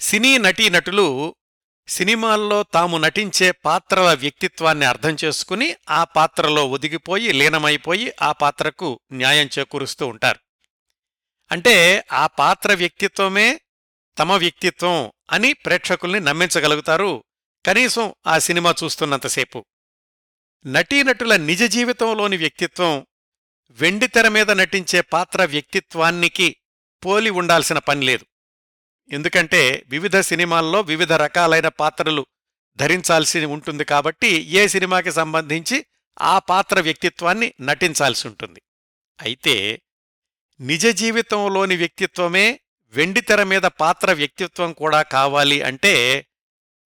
సినీ నటీనటులు సినిమాల్లో తాము నటించే పాత్రల వ్యక్తిత్వాన్ని అర్థం చేసుకుని ఆ పాత్రలో ఒదిగిపోయి లీనమైపోయి ఆ పాత్రకు న్యాయం చేకూరుస్తూ ఉంటారు. అంటే ఆ పాత్ర వ్యక్తిత్వమే తమ వ్యక్తిత్వం అని ప్రేక్షకుల్ని నమ్మించగలుగుతారు కనీసం ఆ సినిమా చూస్తున్నంతసేపు. నటీనటుల నిజ జీవితంలోని వ్యక్తిత్వం వెండితెర మీద నటించే పాత్ర వ్యక్తిత్వానికి పోలి ఉండాల్సిన పనిలేదు ఎందుకంటే వివిధ సినిమాల్లో వివిధ రకాలైన పాత్రలు ధరించాల్సి ఉంటుంది కాబట్టి ఏ సినిమాకి సంబంధించి ఆ పాత్ర వ్యక్తిత్వాన్ని నటించాల్సి ఉంటుంది. అయితే నిజ జీవితంలోని వ్యక్తిత్వమే వెండితెర మీద పాత్ర వ్యక్తిత్వం కూడా కావాలి అంటే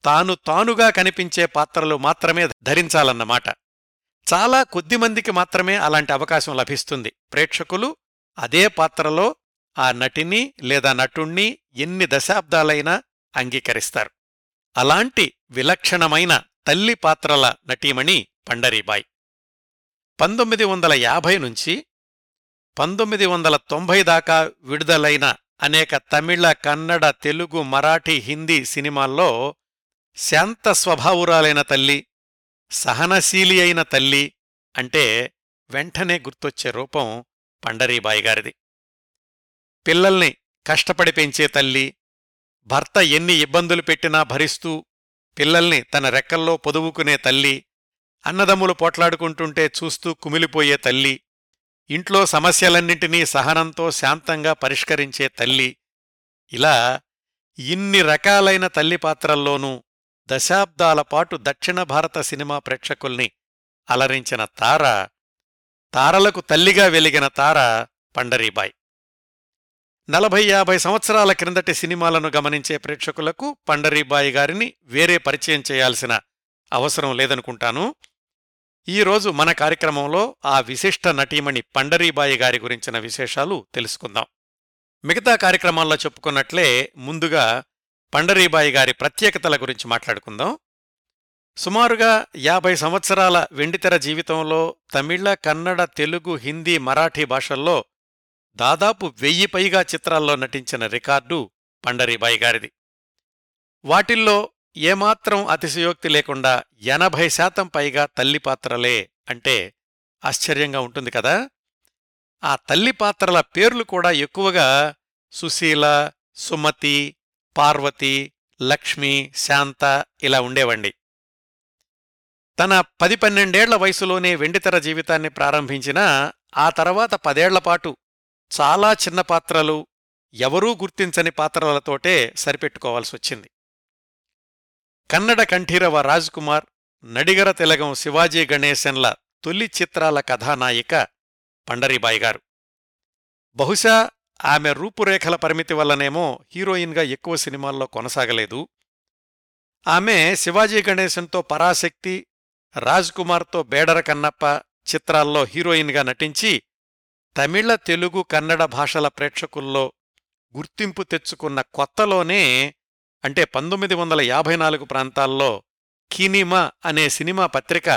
తాను తానుగా కనిపించే పాత్రలు మాత్రమే ధరించాలన్నమాట. చాలా కొద్దిమందికి మాత్రమే అలాంటి అవకాశం లభిస్తుంది. ప్రేక్షకులు అదే పాత్రలో ఆ నటిని లేదా నటుణ్ణి ఎన్ని దశాబ్దాలైనా అంగీకరిస్తారు. అలాంటి విలక్షణమైన తల్లి పాత్రల నటీమణి పండరీబాయ్. పంతొమ్మిది వందల యాభై నుంచి పంతొమ్మిది వందల తొంభై దాకా విడుదలైన అనేక తమిళ కన్నడ తెలుగు మరాఠీ హిందీ సినిమాల్లో శాంత స్వభావురాలైన తల్లి సహనశీలి అయిన తల్లి అంటే వెంటనే గుర్తొచ్చే రూపం పండరీబాయి గారిది. పిల్లల్ని కష్టపడి పెంచే తల్లి భర్త ఎన్ని ఇబ్బందులు పెట్టినా భరిస్తూ పిల్లల్ని తన రెక్కల్లో పొదువుకునే తల్లి అన్నదమ్ములు పోట్లాడుకుంటుంటే చూస్తూ కుమిలిపోయే తల్లి ఇంట్లో సమస్యలన్నింటినీ సహనంతో శాంతంగా పరిష్కరించే తల్లి ఇలా ఇన్ని రకాలైన తల్లి పాత్రల్లోనూ దశాబ్దాల పాటు దక్షిణ భారత సినిమా ప్రేక్షకుల్ని అలరించిన తార తారలకు తల్లిగా వెలిగిన తార పండరీబాయ్. నలభై యాభై సంవత్సరాల క్రిందటి సినిమాలను గమనించే ప్రేక్షకులకు పండరీబాయి గారిని వేరే పరిచయం చేయాల్సిన అవసరం లేదనుకుంటాను. ఈరోజు మన కార్యక్రమంలో ఆ విశిష్ట నటీమణి పండరీబాయి గారి గురించిన విశేషాలు తెలుసుకుందాం. మిగతా కార్యక్రమాల్లో చెప్పుకున్నట్లే ముందుగా పండరీబాయి గారి ప్రత్యేకతల గురించి మాట్లాడుకుందాం. సుమారుగా యాభై సంవత్సరాల వెండితెర జీవితంలో తమిళ కన్నడ తెలుగు హిందీ మరాఠీ భాషల్లో దాదాపు వెయ్యి పైగా చిత్రాల్లో నటించిన రికార్డు పండరీబాయి గారిది. వాటిల్లో ఏమాత్రం అతిశయోక్తి లేకుండా ఎనభై శాతం పైగా తల్లి పాత్రలే అంటే ఆశ్చర్యంగా ఉంటుంది కదా! ఆ తల్లి పాత్రల పేర్లు కూడా ఎక్కువగా సుశీల సుమతి పార్వతి లక్ష్మి శాంత ఇలా ఉండేవండి. తన పది పన్నెండేళ్ళ వయసులోనే వెండితెర జీవితాన్ని ప్రారంభించినా ఆ తర్వాత పదేళ్ళపాటు చాలా చిన్న పాత్రలు ఎవరూ గుర్తించని పాత్రలతోటే సరిపెట్టుకోవాల్సొచ్చింది. కన్నడ కంఠీరవ రాజ్కుమార్ నడిగర తిలగం శివాజీ గణేశన్ల తొలి చిత్రాల కథానాయిక పండరీబాయి గారు. బహుశా ఆమె రూపురేఖల పరిమితి వల్లనేమో హీరోయిన్గా ఎక్కువ సినిమాల్లో కొనసాగలేదు. ఆమె శివాజీ గణేశన్తో పరాశక్తి రాజ్కుమార్తో బేడర కన్నప్ప చిత్రాల్లో హీరోయిన్గా నటించి తమిళ తెలుగు కన్నడ భాషల ప్రేక్షకుల్లో గుర్తింపు తెచ్చుకున్న కొత్తలోనే అంటే పంతొమ్మిది వందల యాభై నాలుగు ప్రాంతాల్లో కినిమా అనే సినిమా పత్రిక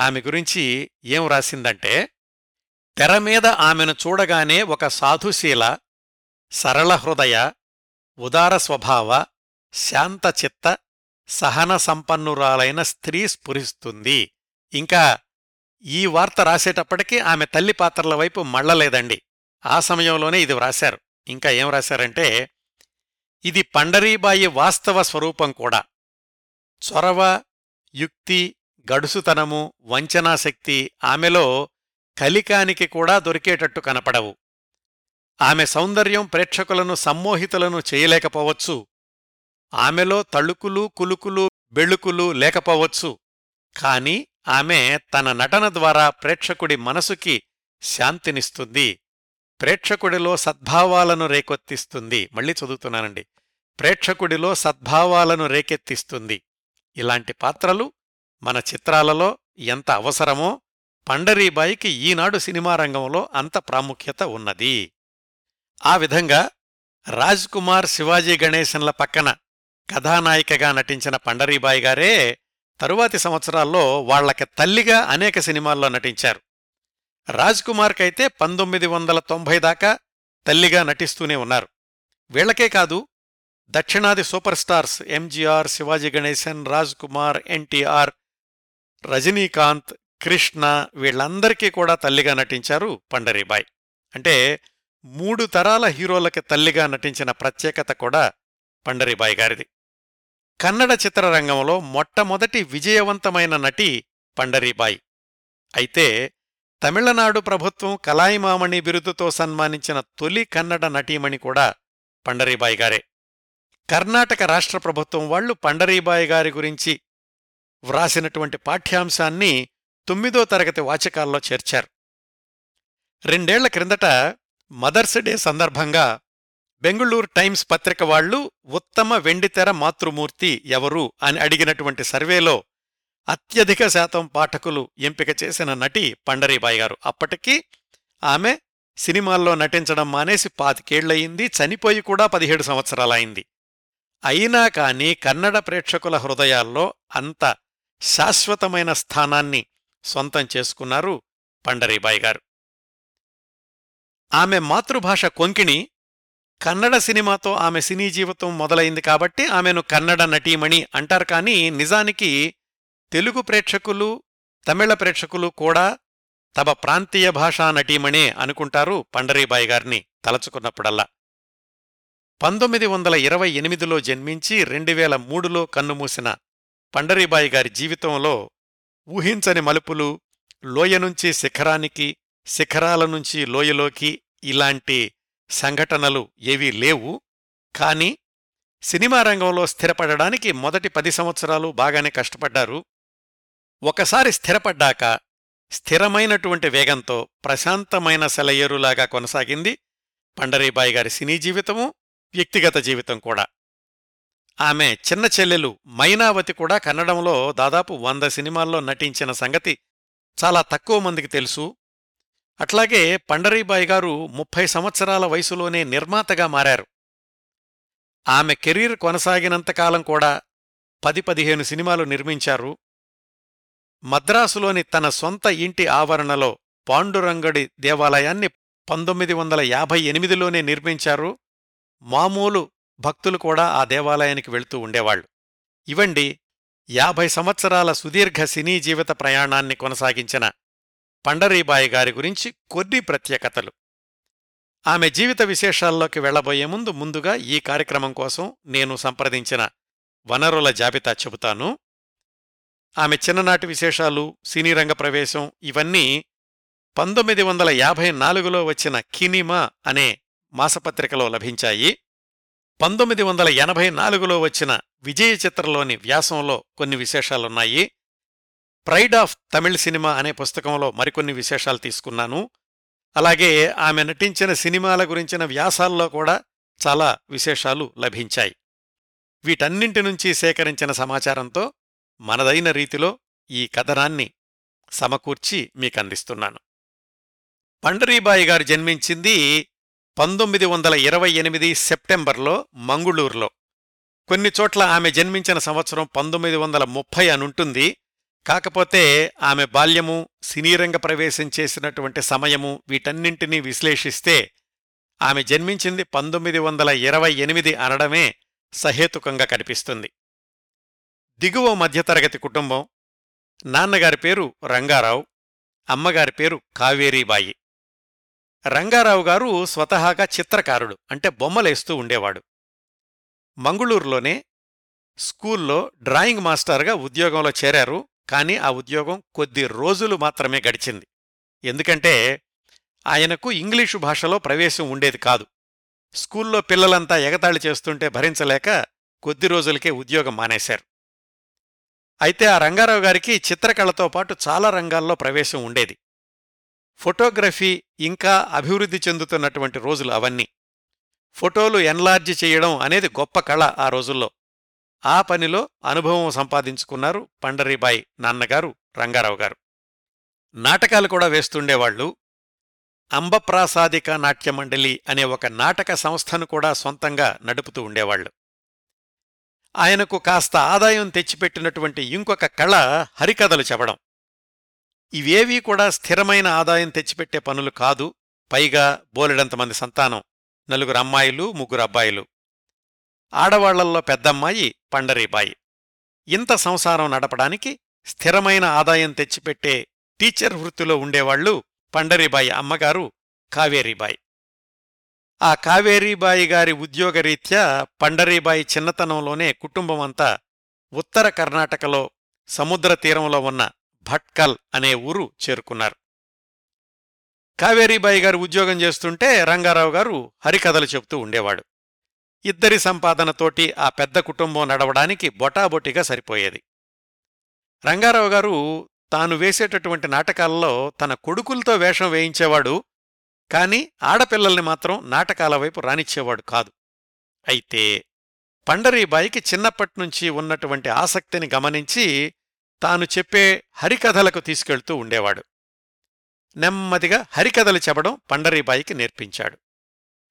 ఆమె గురించి ఏం రాసిందంటే తెరమీద ఆమెను చూడగానే ఒక సాధుశీల సరళ హృదయ ఉదార స్వభావ శాంతచిత్త సహన సంపన్నురాలైన స్త్రీ స్ఫురిస్తుంది. ఇంకా ఈ వార్త రాసేటప్పటికీ ఆమె తల్లి పాత్రల వైపు మళ్ళలేదండి. ఆ సమయంలోనే ఇది వ్రాశారు. ఇంకా ఏం రాశారంటే ఇది పండరీబాయి వాస్తవ స్వరూపం కూడా. చొరవ యుక్తి గడుసుతనము వంచనాశక్తి ఆమెలో కలికానికి కూడా దొరికేటట్టు కనపడవు. ఆమె సౌందర్యం ప్రేక్షకులను సమ్మోహితులను చేయలేకపోవచ్చు. ఆమెలో తళుకులు కులుకులు బెళుకులు లేకపోవచ్చు. కాని ఆమె తన నటన ద్వారా ప్రేక్షకుడి మనసుకి శాంతినిస్తుంది ప్రేక్షకుడిలో సద్భావాలను రేకెత్తిస్తుంది. మళ్ళీ చదువుతున్నానండి. ప్రేక్షకుడిలో సద్భావాలను రేకెత్తిస్తుంది. ఇలాంటి పాత్రలు మన చిత్రాలలో ఎంత అవసరమో పండరీబాయికి ఈనాడు సినిమా రంగంలో అంత ప్రాముఖ్యత ఉన్నది. ఆ విధంగా రాజ్ కుమార్ శివాజీ గణేశన్ల పక్కన కథానాయికగా నటించిన పండరీబాయి గారే తరువాతి సంవత్సరాల్లో వాళ్ళకి తల్లిగా అనేక సినిమాల్లో నటించారు. రాజ్ కుమార్కైతే పంతొమ్మిది వందల తొంభై దాకా తల్లిగా నటిస్తూనే ఉన్నారు. వీళ్ళకే కాదు దక్షిణాది super stars MGR Sivaji Ganesan Raj Kumar NTR Rajinikanth Krishna వీళ్ళందరికీ కూడా తల్లిగా నటించారు పండరీబాయ్. అంటే మూడు తరాల హీరోలకి తల్లిగా నటించిన ప్రత్యేకత కూడా పండరీబాయ్ గారిది. కన్నడ చిత్రరంగంలో మొట్టమొదటి విజయవంతమైన నటి పండరీబాయి. అయితే తమిళనాడు ప్రభుత్వం కలాయిమామణి బిరుదుతో సన్మానించిన తొలి కన్నడ నటీమణి కూడా పండరీబాయి గారే. కర్ణాటక రాష్ట్ర ప్రభుత్వం వాళ్ళు పండరీబాయి గారి గురించి వ్రాసినటువంటి పాఠ్యాంశాన్ని తొమ్మిదో తరగతి వాచకాల్లో చేర్చారు. రెండేళ్ళ క్రిందట మదర్స్ డే సందర్భంగా బెంగుళూరు టైమ్స్ పత్రిక వాళ్ళు ఉత్తమ వెండితెర మాతృమూర్తి ఎవరు అని అడిగినటువంటి సర్వేలో అత్యధిక శాతం పాఠకులు ఎంపిక చేసిన నటి పండరీబాయి గారు. అప్పటికీ ఆమె సినిమాల్లో నటించడం మానేసి పాతికేళ్ళయింది చనిపోయి కూడా పదిహేడు సంవత్సరాలైంది అయినా కాని కన్నడ ప్రేక్షకుల హృదయాల్లో అంత శాశ్వతమైన స్థానాన్ని సొంతం చేసుకున్నారు పండరీబాయి గారు. ఆమె మాతృభాష కొంకిణి కన్నడ సినిమాతో ఆమె సినీ జీవితం మొదలైంది కాబట్టి ఆమెను కన్నడ నటీమణి అంటారు. కానీ నిజానికి తెలుగు ప్రేక్షకులు తమిళ ప్రేక్షకులు కూడా తమ ప్రాంతీయ భాషా నటీమణే అనుకుంటారు పండరీబాయి గారిని తలచుకున్నప్పుడల్లా. పంతొమ్మిది వందల ఇరవై ఎనిమిదిలో జన్మించి రెండు వేల మూడులో కన్నుమూసిన పండరీబాయి గారి జీవితంలో ఊహించని మలుపులు లోయ నుంచి శిఖరానికి శిఖరాల నుంచి లోయలోకి ఇలాంటి సంఘటనలు ఏవీ లేవు. కాని సినిమా రంగంలో స్థిరపడడానికి మొదటి పది సంవత్సరాలు బాగానే కష్టపడ్డారు. ఒకసారి స్థిరపడ్డాక స్థిరమైనటువంటి వేగంతో ప్రశాంతమైన సెలయేరులాగా కొనసాగింది పండరీబాయి గారి సినీ జీవితము వ్యక్తిగత జీవితం కూడా. ఆమె చిన్న చెల్లెలు మైనావతి కూడా కన్నడంలో దాదాపు వంద సినిమాల్లో నటించిన సంగతి చాలా తక్కువ మందికి తెలుసు. అట్లాగే పండరీబాయి గారు ముప్పై సంవత్సరాల వయసులోనే నిర్మాతగా మారారు. ఆమె కెరీర్ కొనసాగినంతకాలం కూడా పది పదిహేను సినిమాలు నిర్మించారు. మద్రాసులోని తన సొంత ఇంటి ఆవరణలో పాండురంగడి దేవాలయాన్ని పంతొమ్మిది వందల యాభై ఎనిమిదిలోనే నిర్మించారు. మామూలు భక్తులు కూడా ఆ దేవాలయానికి వెళ్తూ ఉండేవాళ్ళు ఇవండి యాభై సంవత్సరాల సుదీర్ఘ సినీ జీవిత ప్రయాణాన్ని కొనసాగించిన పండరీబాయి గారి గురించి కొన్ని ప్రత్యేకతలు. ఆమె జీవిత విశేషాల్లోకి వెళ్ళబోయే ముందు ముందుగా ఈ కార్యక్రమం కోసం నేను సంప్రదించిన వనరుల జాబితా చెబుతాను. ఆమె చిన్ననాటి విశేషాలు సినీ రంగ ప్రవేశం ఇవన్నీ పంతొమ్మిది వందల యాభై నాలుగులో వచ్చిన కినిమా అనే మాసపత్రికలో లభించాయి. పంతొమ్మిది వందల ఎనభై నాలుగులో వచ్చిన విజయ చిత్రలోని వ్యాసంలో కొన్ని విశేషాలున్నాయి. ప్రైడ్ ఆఫ్ తమిళ్ సినిమా అనే పుస్తకంలో మరికొన్ని విశేషాలు తీసుకున్నాను. అలాగే ఆమె నటించిన సినిమాల గురించిన వ్యాసాల్లో కూడా చాలా విశేషాలు లభించాయి. వీటన్నింటి నుంచి సేకరించిన సమాచారంతో మనదైన రీతిలో ఈ కథనాన్ని సమకూర్చి మీకందిస్తున్నాను. పండరీబాయి గారు జన్మించింది పంతొమ్మిది వందల ఇరవై ఎనిమిది సెప్టెంబర్లో మంగుళూరులో. కొన్ని చోట్ల ఆమె జన్మించిన సంవత్సరం పంతొమ్మిది వందల ముప్పై అనుంటుంది. కాకపోతే ఆమె బాల్యము సినీరంగ ప్రవేశం చేసినటువంటి సమయము వీటన్నింటినీ విశ్లేషిస్తే ఆమె జన్మించింది పంతొమ్మిది వందల ఇరవై ఎనిమిది అనడమే సహేతుకంగా కనిపిస్తుంది. దిగువ మధ్యతరగతి కుటుంబం నాన్నగారి పేరు రంగారావు అమ్మగారి పేరు కావేరీబాయి. రంగారావు గారు స్వతహాగా చిత్రకారుడు అంటే బొమ్మలేస్తూ ఉండేవాడు. మంగుళూరులోనే స్కూల్లో డ్రాయింగ్ మాస్టర్గా ఉద్యోగంలో చేరారు. కానీ ఆ ఉద్యోగం కొద్ది రోజులు మాత్రమే గడిచింది. ఎందుకంటే ఆయనకు ఇంగ్లీషు భాషలో ప్రవేశం ఉండేది కాదు. స్కూల్లో పిల్లలంతా ఎగతాళి చేస్తుంటే భరించలేక కొద్ది రోజులకే ఉద్యోగం మానేశారు. అయితే ఆ రంగారావు గారికి చిత్రకళతో పాటు చాలా రంగాల్లో ప్రవేశం ఉండేది. ఫోటోగ్రఫీ ఇంకా అభివృద్ధి చెందుతున్నటువంటి రోజులు అవన్నీ. ఫోటోలు ఎన్లార్జి చేయడం అనేది గొప్ప కళ ఆ రోజుల్లో. ఆ పనిలో అనుభవం సంపాదించుకున్నారు పండరీబాయి నాన్నగారు రంగారావు గారు నాటకాలు కూడా వేస్తుండేవాళ్ళు అంబప్రాసాదిక నాట్యమండలి అనే ఒక నాటక సంస్థను కూడా సొంతంగా నడుపుతూ ఉండేవాళ్ళు ఆయనకు కాస్త ఆదాయం తెచ్చిపెట్టినటువంటి ఇంకొక కళ హరికథలు చెప్పడం. ఇవేవీ కూడా స్థిరమైన ఆదాయం తెచ్చిపెట్టే పనులు కాదు. పైగా బోలెడంతమంది సంతానం. నలుగురు అమ్మాయిలు ముగ్గురు అబ్బాయిలు. ఆడవాళ్ళల్లో పెద్దమ్మాయి పండరీబాయి. ఇంత సంసారం నడపడానికి స్థిరమైన ఆదాయం తెచ్చిపెట్టే టీచర్ వృత్తిలో ఉండేవాళ్ళు పండరీబాయి అమ్మగారు కావేరీబాయి. ఆ కావేరీబాయి గారి ఉద్యోగరీత్యా పండరీబాయి చిన్నతనంలోనే కుటుంబమంతా ఉత్తర కర్ణాటకలో సముద్ర తీరంలో ఉన్న భట్కల్ అనే ఊరు చేరుకున్నారు. కావేరీబాయి గారు ఉద్యోగం చేస్తుంటే రంగారావు గారు హరికథలు చెబుతూ ఉండేవాడు. ఇద్దరి సంపాదనతోటి ఆ పెద్ద కుటుంబం నడవడానికి బొటాబొటిగా సరిపోయేది. రంగారావు గారు తాను వేసేటటువంటి నాటకాలలో తన కొడుకులతో వేషం వేయించేవాడు కాని ఆడపిల్లల్ని మాత్రం నాటకాల వైపు రానిచ్చేవాడు కాదు. అయితే పండరీబాయికి చిన్నప్పట్నుంచి ఉన్నటువంటి ఆసక్తిని గమనించి తాను చెప్పే హరికథలకు తీసుకెళ్తూ ఉండేవాడు. నెమ్మదిగా హరికథలు చెప్పడం పండరీబాయికి నేర్పించాడు.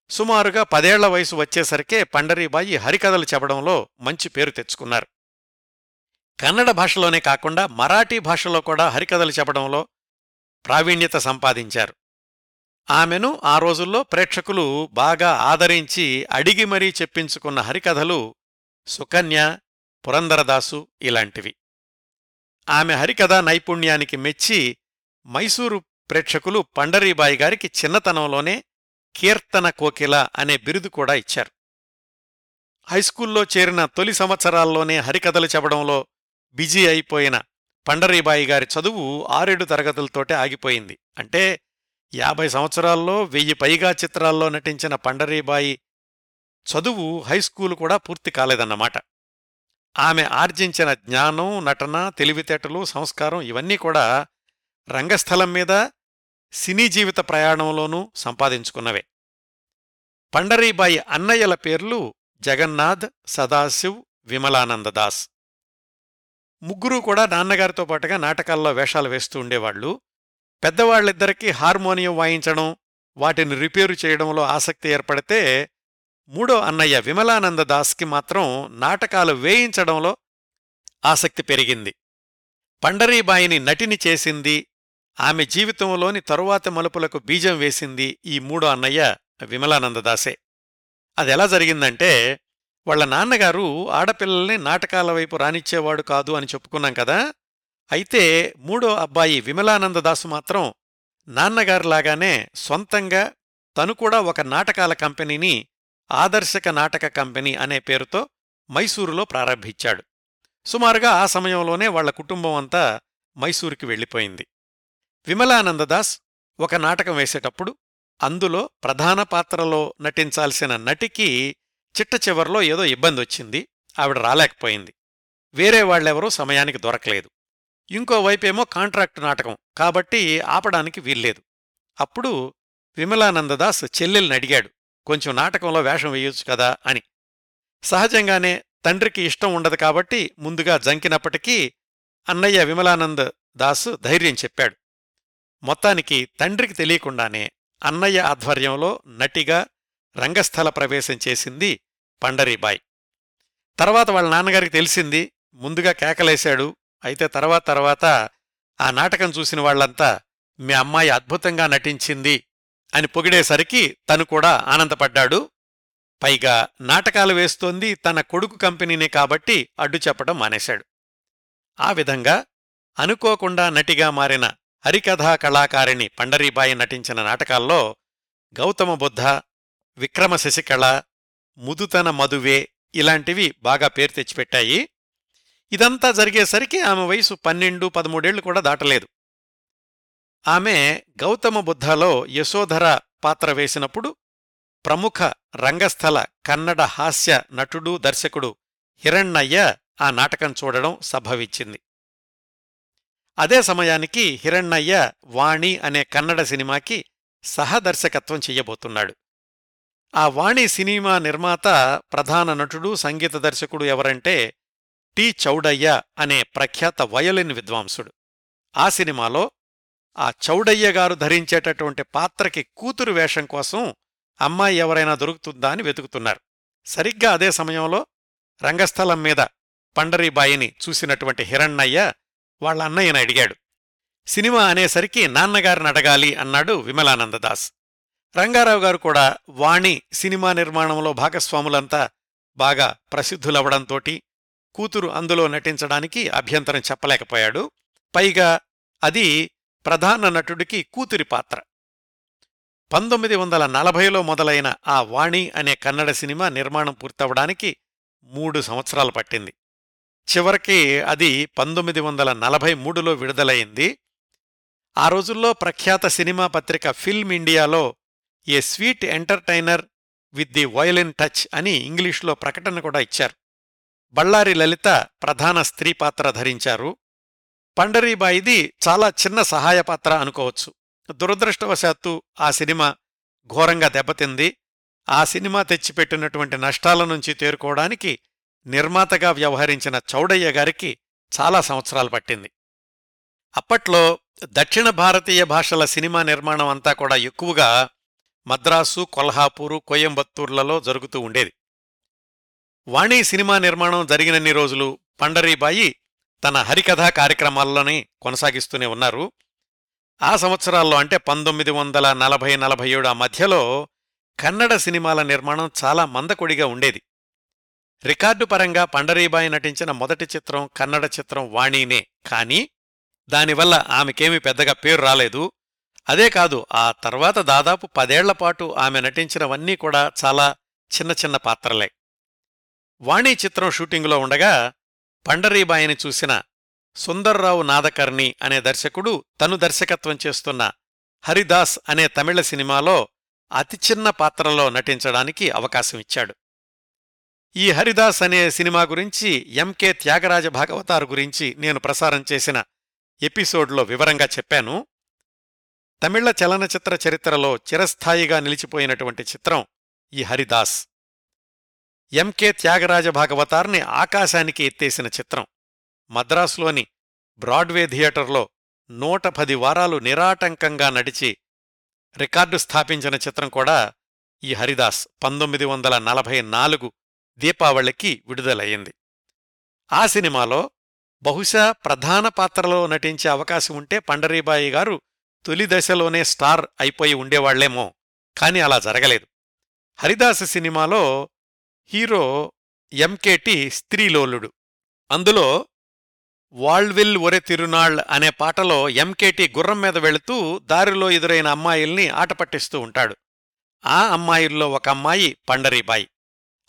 సుమారుగా పదేళ్ళ వయసు వచ్చేసరికే పండరీబాయి హరికథలు చెప్పడంలో మంచి పేరు తెచ్చుకున్నారు. కన్నడ భాషలోనే కాకుండా మరాఠీ భాషలో కూడా హరికథలు చెప్పడంలో ప్రావీణ్యత సంపాదించారు. ఆమెను ఆ రోజుల్లో ప్రేక్షకులు బాగా ఆదరించి అడిగి మరీ చెప్పించుకున్న హరికథలు సుకన్య పురందరదాసు ఇలాంటివి. ఆమె హరికథా నైపుణ్యానికి మెచ్చి మైసూరు ప్రేక్షకులు పండరీబాయి గారికి చిన్నతనంలోనే కీర్తన కోకిల అనే బిరుదు కూడా ఇచ్చారు. హైస్కూల్లో చేరిన తొలి సంవత్సరాల్లోనే హరికథలు చెప్పడంలో బిజీ అయిపోయిన పండరీబాయి గారి చదువు ఆరేడు తరగతులతోటే ఆగిపోయింది. అంటే యాభై సంవత్సరాల్లో వెయ్యి పైగా చిత్రాల్లో నటించిన పండరీబాయి చదువు హైస్కూలు కూడా పూర్తి కాలేదన్నమాట. ఆమె ఆర్జించిన జ్ఞానం నటన తెలివితేటలు సంస్కారం ఇవన్నీ కూడా రంగస్థలం మీద సినీ జీవిత ప్రయాణంలోనూ సంపాదించుకున్నవే. పండరీబాయి అన్నయ్యల పేర్లు జగన్నాథ్ సదాశివ్ విమలానందదాస్ ముగ్గురూ కూడా నాన్నగారితో పాటుగా నాటకాల్లో వేషాలు వేస్తూ ఉండేవాళ్ళు పెద్దవాళ్ళిద్దరికీ హార్మోనియం వాయించడం వాటిని రిపేరు చేయడంలో ఆసక్తి ఏర్పడితే మూడో అన్నయ్య విమలానంద దాస్కి మాత్రం నాటకాలు వేయించడంలో ఆసక్తి పెరిగింది. పండరీబాయిని నటిని చేసింది ఆమె జీవితంలోని తరువాత మలుపులకు బీజం వేసింది ఈ మూడో అన్నయ్య విమలానందదాసే. అదెలా జరిగిందంటే వాళ్ళ నాన్నగారు ఆడపిల్లల్ని నాటకాల వైపు రానిచ్చేవాడు కాదు అని చెప్పుకున్నాం కదా అయితే మూడో అబ్బాయి విమలానందదాసు మాత్రం నాన్నగారులాగానే సొంతంగా తను కూడా ఒక నాటకాల కంపెనీని ఆదర్శక నాటక కంపెనీ అనే పేరుతో మైసూరులో ప్రారంభించాడు. సుమారుగా ఆ సమయంలోనే వాళ్ళ కుటుంబం అంతా మైసూరుకి వెళ్ళిపోయింది. విమలానందదాస్ ఒక నాటకం వేసేటప్పుడు అందులో ప్రధాన పాత్రలో నటించాల్సిన నటికి చిట్ట చివర్లో ఏదో ఇబ్బంది వచ్చింది ఆవిడ రాలేకపోయింది. వేరే వాళ్ళెవరూ సమయానికి దొరకలేదు. ఇంకోవైపేమో కాంట్రాక్టు నాటకం కాబట్టి ఆపడానికి వీల్లేదు. అప్పుడు విమలానందదాస్ చెల్లెల్ని అడిగాడు కొంచెం నాటకంలో వేషం వేయొచ్చు కదా అని. సహజంగానే తండ్రికి ఇష్టం ఉండదు కాబట్టి ముందుగా జంకినప్పటికీ అన్నయ్య విమలానంద్ దాస్ ధైర్యం చెప్పాడు. మొత్తానికి తండ్రికి తెలియకుండానే అన్నయ్య ఆధ్వర్యంలో నటిగా రంగస్థల ప్రవేశం చేసింది పండరీబాయ్. తర్వాత వాళ్ళ నాన్నగారికి తెలిసింది ముందుగా కేకలేశాడు. అయితే తర్వాత తర్వాత ఆ నాటకం చూసిన వాళ్ళంతా మీ అమ్మాయి అద్భుతంగా నటించింది అని పొగిడేసరికి తను కూడా ఆనందపడ్డాడు. పైగా నాటకాలు వేస్తోంది తన కొడుకు కంపెనీనే కాబట్టి అడ్డు చెప్పడం మానేశాడు. ఆ విధంగా అనుకోకుండా నటిగా మారిన హరికథా కళాకారిణి పండరీబాయి నటించిన నాటకాల్లో గౌతమ బుద్ధ విక్రమ శశికళ ముదుతన మధువే ఇలాంటివి బాగా పేరు తెచ్చిపెట్టాయి. ఇదంతా జరిగేసరికి ఆమె వయసు పన్నెండు పదమూడేళ్ళు కూడా దాటలేదు. ఆమె గౌతమ బుద్ధలో యశోధర పాత్ర వేసినప్పుడు ప్రముఖ రంగస్థల కన్నడ హాస్య నటుడు దర్శకుడు హిరణ్ణయ్య ఆ నాటకం చూడడం సంభవించింది. అదే సమయానికి హిరణ్ణయ్య వాణి అనే కన్నడ సినిమాకి సహదర్శకత్వం చెయ్యబోతున్నాడు. ఆ వాణి సినిమా నిర్మాత ప్రధాన నటుడు సంగీత దర్శకుడు ఎవరంటే టి. చౌడయ్య అనే ప్రఖ్యాత వయలిన్ విద్వాంసుడు. ఆ సినిమాలో ఆ చౌడయ్య గారు ధరించేటటువంటి పాత్రకి కూతురు వేషం కోసం అమ్మాయి ఎవరైనా దొరుకుతుందా అని వెతుకుతున్నారు. సరిగ్గా అదే సమయంలో రంగస్థలం మీద పండరీబాయిని చూసినటువంటి హిరణ్ణయ్య వాళ్ళ అన్నయ్యను అడిగాడు. సినిమా అనేసరికి నాన్నగారిని అడగాలి అన్నాడు విమలానందదాస్. రంగారావు గారు కూడా వాణి సినిమా నిర్మాణంలో భాగస్వాములంతా బాగా ప్రసిద్ధులవడంతోటి కూతురు అందులో నటించడానికి అభ్యంతరం చెప్పలేకపోయాడు. పైగా అది ప్రధాన నటుడికి కూతురి పాత్ర. పంతొమ్మిది వందల నలభైలో మొదలైన ఆ వాణి అనే కన్నడ సినిమా నిర్మాణం పూర్తవడానికి మూడు సంవత్సరాలు పట్టింది. చివరికి అది పంతొమ్మిది వందల నలభై మూడులో విడుదలైంది. ఆ రోజుల్లో ప్రఖ్యాత సినిమా పత్రిక ఫిల్మ్ ఇండియాలో a sweet entertainer with the violin touch అని ఇంగ్లీష్లో ప్రకటన కూడా ఇచ్చారు. బళ్ళారి లలిత ప్రధాన స్త్రీ పాత్ర ధరించారు. పండరీబాయిది చాలా చిన్న సహాయ పాత్ర అనుకోవచ్చు. దురదృష్టవశాత్తు ఆ సినిమా ఘోరంగా దెబ్బతింది. ఆ సినిమా తెచ్చిపెట్టినటువంటి నష్టాల నుంచి తేరుకోవడానికి నిర్మాతగా వ్యవహరించిన చౌడయ్య గారికి చాలా సంవత్సరాలు పట్టింది. అప్పట్లో దక్షిణ భారతీయ భాషల సినిమా నిర్మాణం అంతా కూడా ఎక్కువగా మద్రాసు కొల్హాపూరు కోయంబత్తూర్లలో జరుగుతూ ఉండేది. వాణి సినిమా నిర్మాణం జరిగినన్ని రోజులు పండరీబాయి తన హరికథా కార్యక్రమాల్లోనే కొనసాగిస్తూనే ఉన్నారు. ఆ సంవత్సరాల్లో అంటే పంతొమ్మిది వందల నలభై నలభై ఏడు ఆ మధ్యలో కన్నడ సినిమాల నిర్మాణం చాలా మందకొడిగా ఉండేది. రికార్డు పరంగా పండరీబాయి నటించిన మొదటి చిత్రం కన్నడ చిత్రం వాణీనే. కానీ దానివల్ల ఆమెకేమీ పెద్దగా పేరు రాలేదు. అదే కాదు ఆ తర్వాత దాదాపు పదేళ్ళపాటు ఆమె నటించినవన్నీ కూడా చాలా చిన్న చిన్న పాత్రలే. వాణి చిత్రం షూటింగులో ఉండగా పండరీబాయిని చూసిన సుందర్రావు నాదకర్ణి అనే దర్శకుడు తను దర్శకత్వం చేస్తున్న హరిదాస్ అనే తమిళ సినిమాలో అతి చిన్న పాత్రలో నటించడానికి అవకాశం ఇచ్చాడు. ఈ హరిదాస్ అనే సినిమా గురించి ఎంకే త్యాగరాజ భాగవతారు గురించి నేను ప్రసారం చేసిన ఎపిసోడ్లో వివరంగా చెప్పాను. తమిళ చలనచిత్ర చరిత్రలో చిరస్థాయిగా నిలిచిపోయినటువంటి చిత్రం ఈ హరిదాస్. ఎంకే త్యాగరాజ భాగవతార్ని ఆకాశానికి ఎత్తేసిన చిత్రం. మద్రాసులోని బ్రాడ్వే థియేటర్లో నూట పది వారాలు నిరాటంకంగా నడిచి రికార్డు స్థాపించిన చిత్రం కూడా ఈ హరిదాస్. పంతొమ్మిది వందల నలభై నాలుగు దీపావళికి విడుదలయ్యింది. ఆ సినిమాలో బహుశా ప్రధాన పాత్రలో నటించే అవకాశం ఉంటే పండరీబాయి గారు తొలి దశలోనే స్టార్ అయిపోయి ఉండేవాళ్ళేమో కాని అలా జరగలేదు. హరిదాస సినిమాలో హీరో ఎంకేటి స్త్రీలోలుడు. అందులో వాళ్విల్ ఒరె తిరునాళ్ అనే పాటలో ఎంకేటి గుర్రం మీద వెళుతూ దారిలో ఎదురైన అమ్మాయిల్ని ఆటపట్టిస్తూ ఉంటాడు. ఆ అమ్మాయిల్లో ఒక అమ్మాయి పండరీబాయి.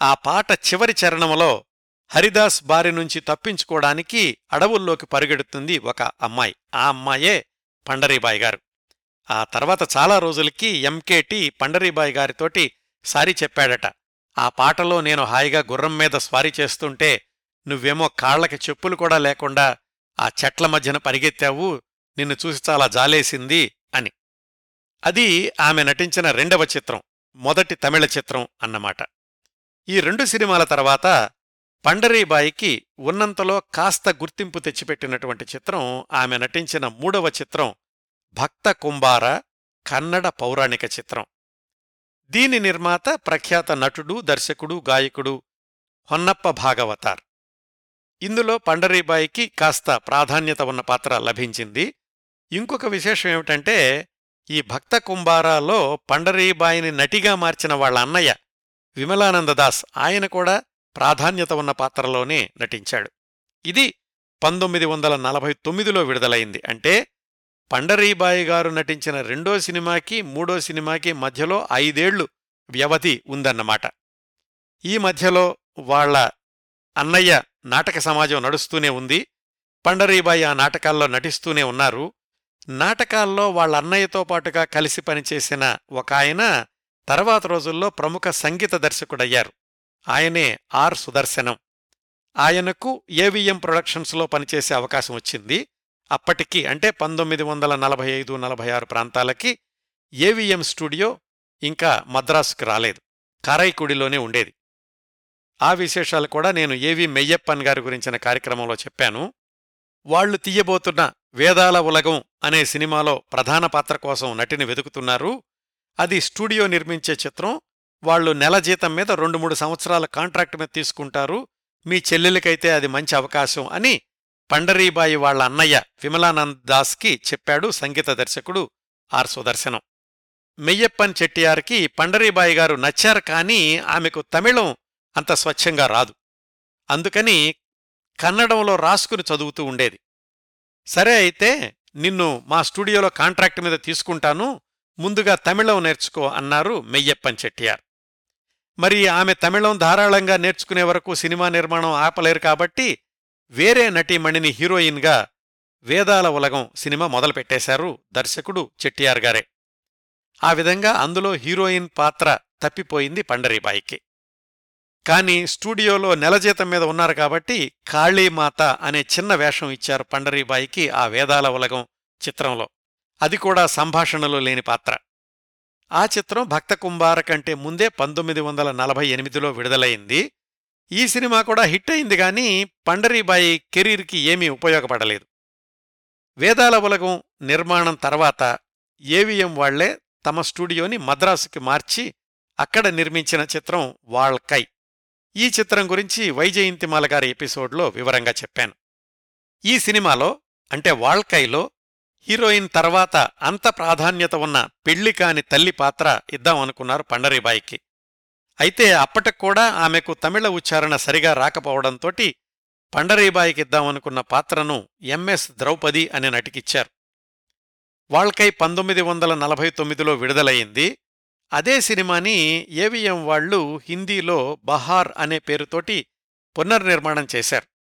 ఆ పాట చివరి చరణంలో హరిదాస్ బారి నుంచి తప్పించుకోవడానికి అడవుల్లోకి పరుగెడుతుంది ఒక అమ్మాయి. ఆ అమ్మాయే పండరీబాయి గారు. ఆ తర్వాత చాలా రోజులకి ఎంకేటి పండరీబాయి గారితోటి సారీ చెప్పాడట. ఆ పాటలో నేను హాయిగా గుర్రం మీద స్వారీ చేస్తుంటే నువ్వేమో కాళ్ళకి చెప్పులు కూడా లేకుండా ఆ చెట్ల మధ్యన పరిగెత్తావు నిన్ను చూసి చాలా జాలేసింది అని. అది ఆమె నటించిన రెండవ చిత్రం మొదటి తమిళ చిత్రం అన్నమాట. ఈ రెండు సినిమాల తర్వాత పండరీబాయికి ఉన్నంతలో కాస్త గుర్తింపు తెచ్చిపెట్టినటువంటి చిత్రం ఆమె నటించిన మూడవ చిత్రం భక్త కుంబార కన్నడ పౌరాణిక చిత్రం. దీని నిర్మాత ప్రఖ్యాత నటుడు దర్శకుడు గాయకుడు హొన్నప్ప భాగవతార్. ఇందులో పండరీబాయికి కాస్త ప్రాధాన్యత ఉన్న పాత్ర లభించింది. ఇంకొక విశేషం ఏమిటంటే ఈ భక్త కుంబారాలో పండరీబాయిని నటిగా మార్చిన వాళ్ళ అన్నయ్య విమలానందదాస్ ఆయన కూడా ప్రాధాన్యత ఉన్న పాత్రలోనే నటించాడు. ఇది పంతొమ్మిది వందల నలభై తొమ్మిదిలో విడుదలైంది. అంటే పండరీబాయి గారు నటించిన రెండో సినిమాకి మూడో సినిమాకి మధ్యలో ఐదేళ్ళు వ్యవధి ఉందన్నమాట. ఈ మధ్యలో వాళ్ళ అన్నయ్య నాటక సమాజం నడుస్తూనే ఉంది. పండరీబాయి ఆ నాటకాల్లో నటిస్తూనే ఉన్నారు. నాటకాల్లో వాళ్ళ అన్నయ్యతో పాటుగా కలిసి పనిచేసిన ఒక ఆయన తర్వాత రోజుల్లో ప్రముఖ సంగీత దర్శకుడయ్యారు. ఆయనే ఆర్ సుదర్శనం. ఆయనకు ఏవిఎం ప్రొడక్షన్స్లో పనిచేసే అవకాశం వచ్చింది. అప్పటికి అంటే పంతొమ్మిది వందల నలభై ఐదు నలభై ఆరు ప్రాంతాలకి ఏవిఎం స్టూడియో ఇంకా మద్రాసుకు రాలేదు. కారైకుడిలోనే ఉండేది. ఆ విశేషాలు కూడా నేను ఏవి మెయ్యప్పన్ గారి గురించిన కార్యక్రమంలో చెప్పాను. వాళ్ళు తీయబోతున్న వేదాల ఉలగం అనే సినిమాలో ప్రధాన పాత్ర కోసం నటిని వెతుకుతున్నారు. అది స్టూడియో నిర్మించే చిత్రం. వాళ్ళు నెల జీతం మీద రెండు మూడు సంవత్సరాల కాంట్రాక్ట్ మీద తీసుకుంటారు. మీ చెల్లెలికైతే అది మంచి అవకాశం అని పండరీబాయి వాళ్ళ అన్నయ్య విమలానంద్ దాస్కి చెప్పాడు సంగీత దర్శకుడు ఆర్ సుదర్శనం. మెయ్యప్పన్ చెట్టియార్కి పండరీబాయి గారు నచ్చారు కానీ ఆమెకు తమిళం అంత స్వచ్ఛంగా రాదు. అందుకని కన్నడంలో రాసుకుని చదువుతూ ఉండేది. సరే అయితే నిన్ను మా స్టూడియోలో కాంట్రాక్ట్ మీద తీసుకుంటాను. ముందుగా తమిళం నేర్చుకో అన్నారు మెయ్యప్పన్ చెట్టియార్. మరి ఆమె తమిళం ధారాళంగా నేర్చుకునే వరకు సినిమా నిర్మాణం ఆపలేరు కాబట్టి వేరే నటీమణిని హీరోయిన్గా వేదాల ఉలగం సినిమా మొదలుపెట్టేశారు దర్శకుడు చెట్టియార్ గారే. ఆ విధంగా అందులో హీరోయిన్ పాత్ర తప్పిపోయింది పండరీబాయికి. కాని స్టూడియోలో నెలజీతం మీద ఉన్నారు కాబట్టి కాళీమాత అనే చిన్న వేషం ఇచ్చారు పండరీబాయికి ఆ వేదాల ఉలగం చిత్రంలో. అది కూడా సంభాషణలో లేని పాత్ర. ఆ చిత్రం భక్త కుంభార కంటే ముందే పంతొమ్మిది వందల నలభై ఎనిమిదిలో విడుదలైంది. ఈ సినిమా కూడా హిట్ అయింది గాని పండరీబాయి కెరీర్కి ఏమీ ఉపయోగపడలేదు. వేదాల ఉలగం నిర్మాణం తర్వాత ఏవిఎం వాళ్ళే తమ స్టూడియోని మద్రాసుకి మార్చి అక్కడ నిర్మించిన చిత్రం వాళ్కై ఈ చిత్రం గురించి వైజయంతిమాల గారి ఎపిసోడ్లో వివరంగా చెప్పాను. ఈ సినిమాలో అంటే వాళ్కైలో హీరోయిన్ తర్వాత అంత ప్రాధాన్యత ఉన్న పెళ్ళి కాని తల్లి పాత్ర ఇద్దామనుకున్నారు పండరీబాయికి. అయితే అప్పటికూడా ఆమెకు తమిళ ఉచ్చారణ సరిగా రాకపోవడంతోటి పండరీబాయికి ఇద్దామనుకున్న పాత్రను ఎంఎస్ ద్రౌపది అనే నటికిచ్చారు. వాళ్కై పంతొమ్మిది వందల నలభై తొమ్మిదిలో విడుదలయింది అదే సినిమాని ఏవిఎం వాళ్ళు హిందీలో బహార్ అనే పేరుతోటి పునర్నిర్మాణం చేశారు.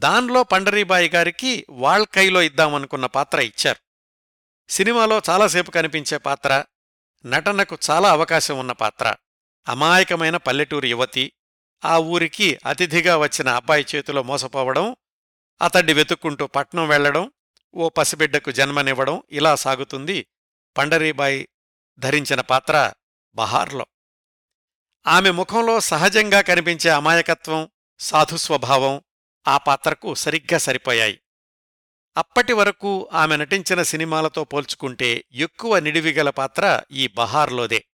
దాన్లో పండరీబాయి గారికి వాళ్కైలో ఇద్దామనుకున్న పాత్ర ఇచ్చారు. సినిమాలో చాలాసేపు కనిపించే పాత్ర నటనకు చాలా అవకాశం ఉన్న పాత్ర అమాయకమైన పల్లెటూరు యువతి ఆ ఊరికి అతిథిగా వచ్చిన అబ్బాయి చేతిలో మోసపోవడం అతడ్డి వెతుక్కుంటూ పట్నం వెళ్ళడం ఓ పసిబిడ్డకు జన్మనివ్వడం ఇలా సాగుతుంది పండరీబాయి ధరించిన పాత్ర బహార్లో. ఆమె ముఖంలో సహజంగా కనిపించే అమాయకత్వం సాధుస్వభావం ఆ పాత్రకు సరిగ్గా సరిపోయాయి. అప్పటి వరకు ఆమె నటించిన సినిమాలతో పోల్చుకుంటే ఎక్కువ నిడివిగల పాత్ర ఈ బహార్లోదే.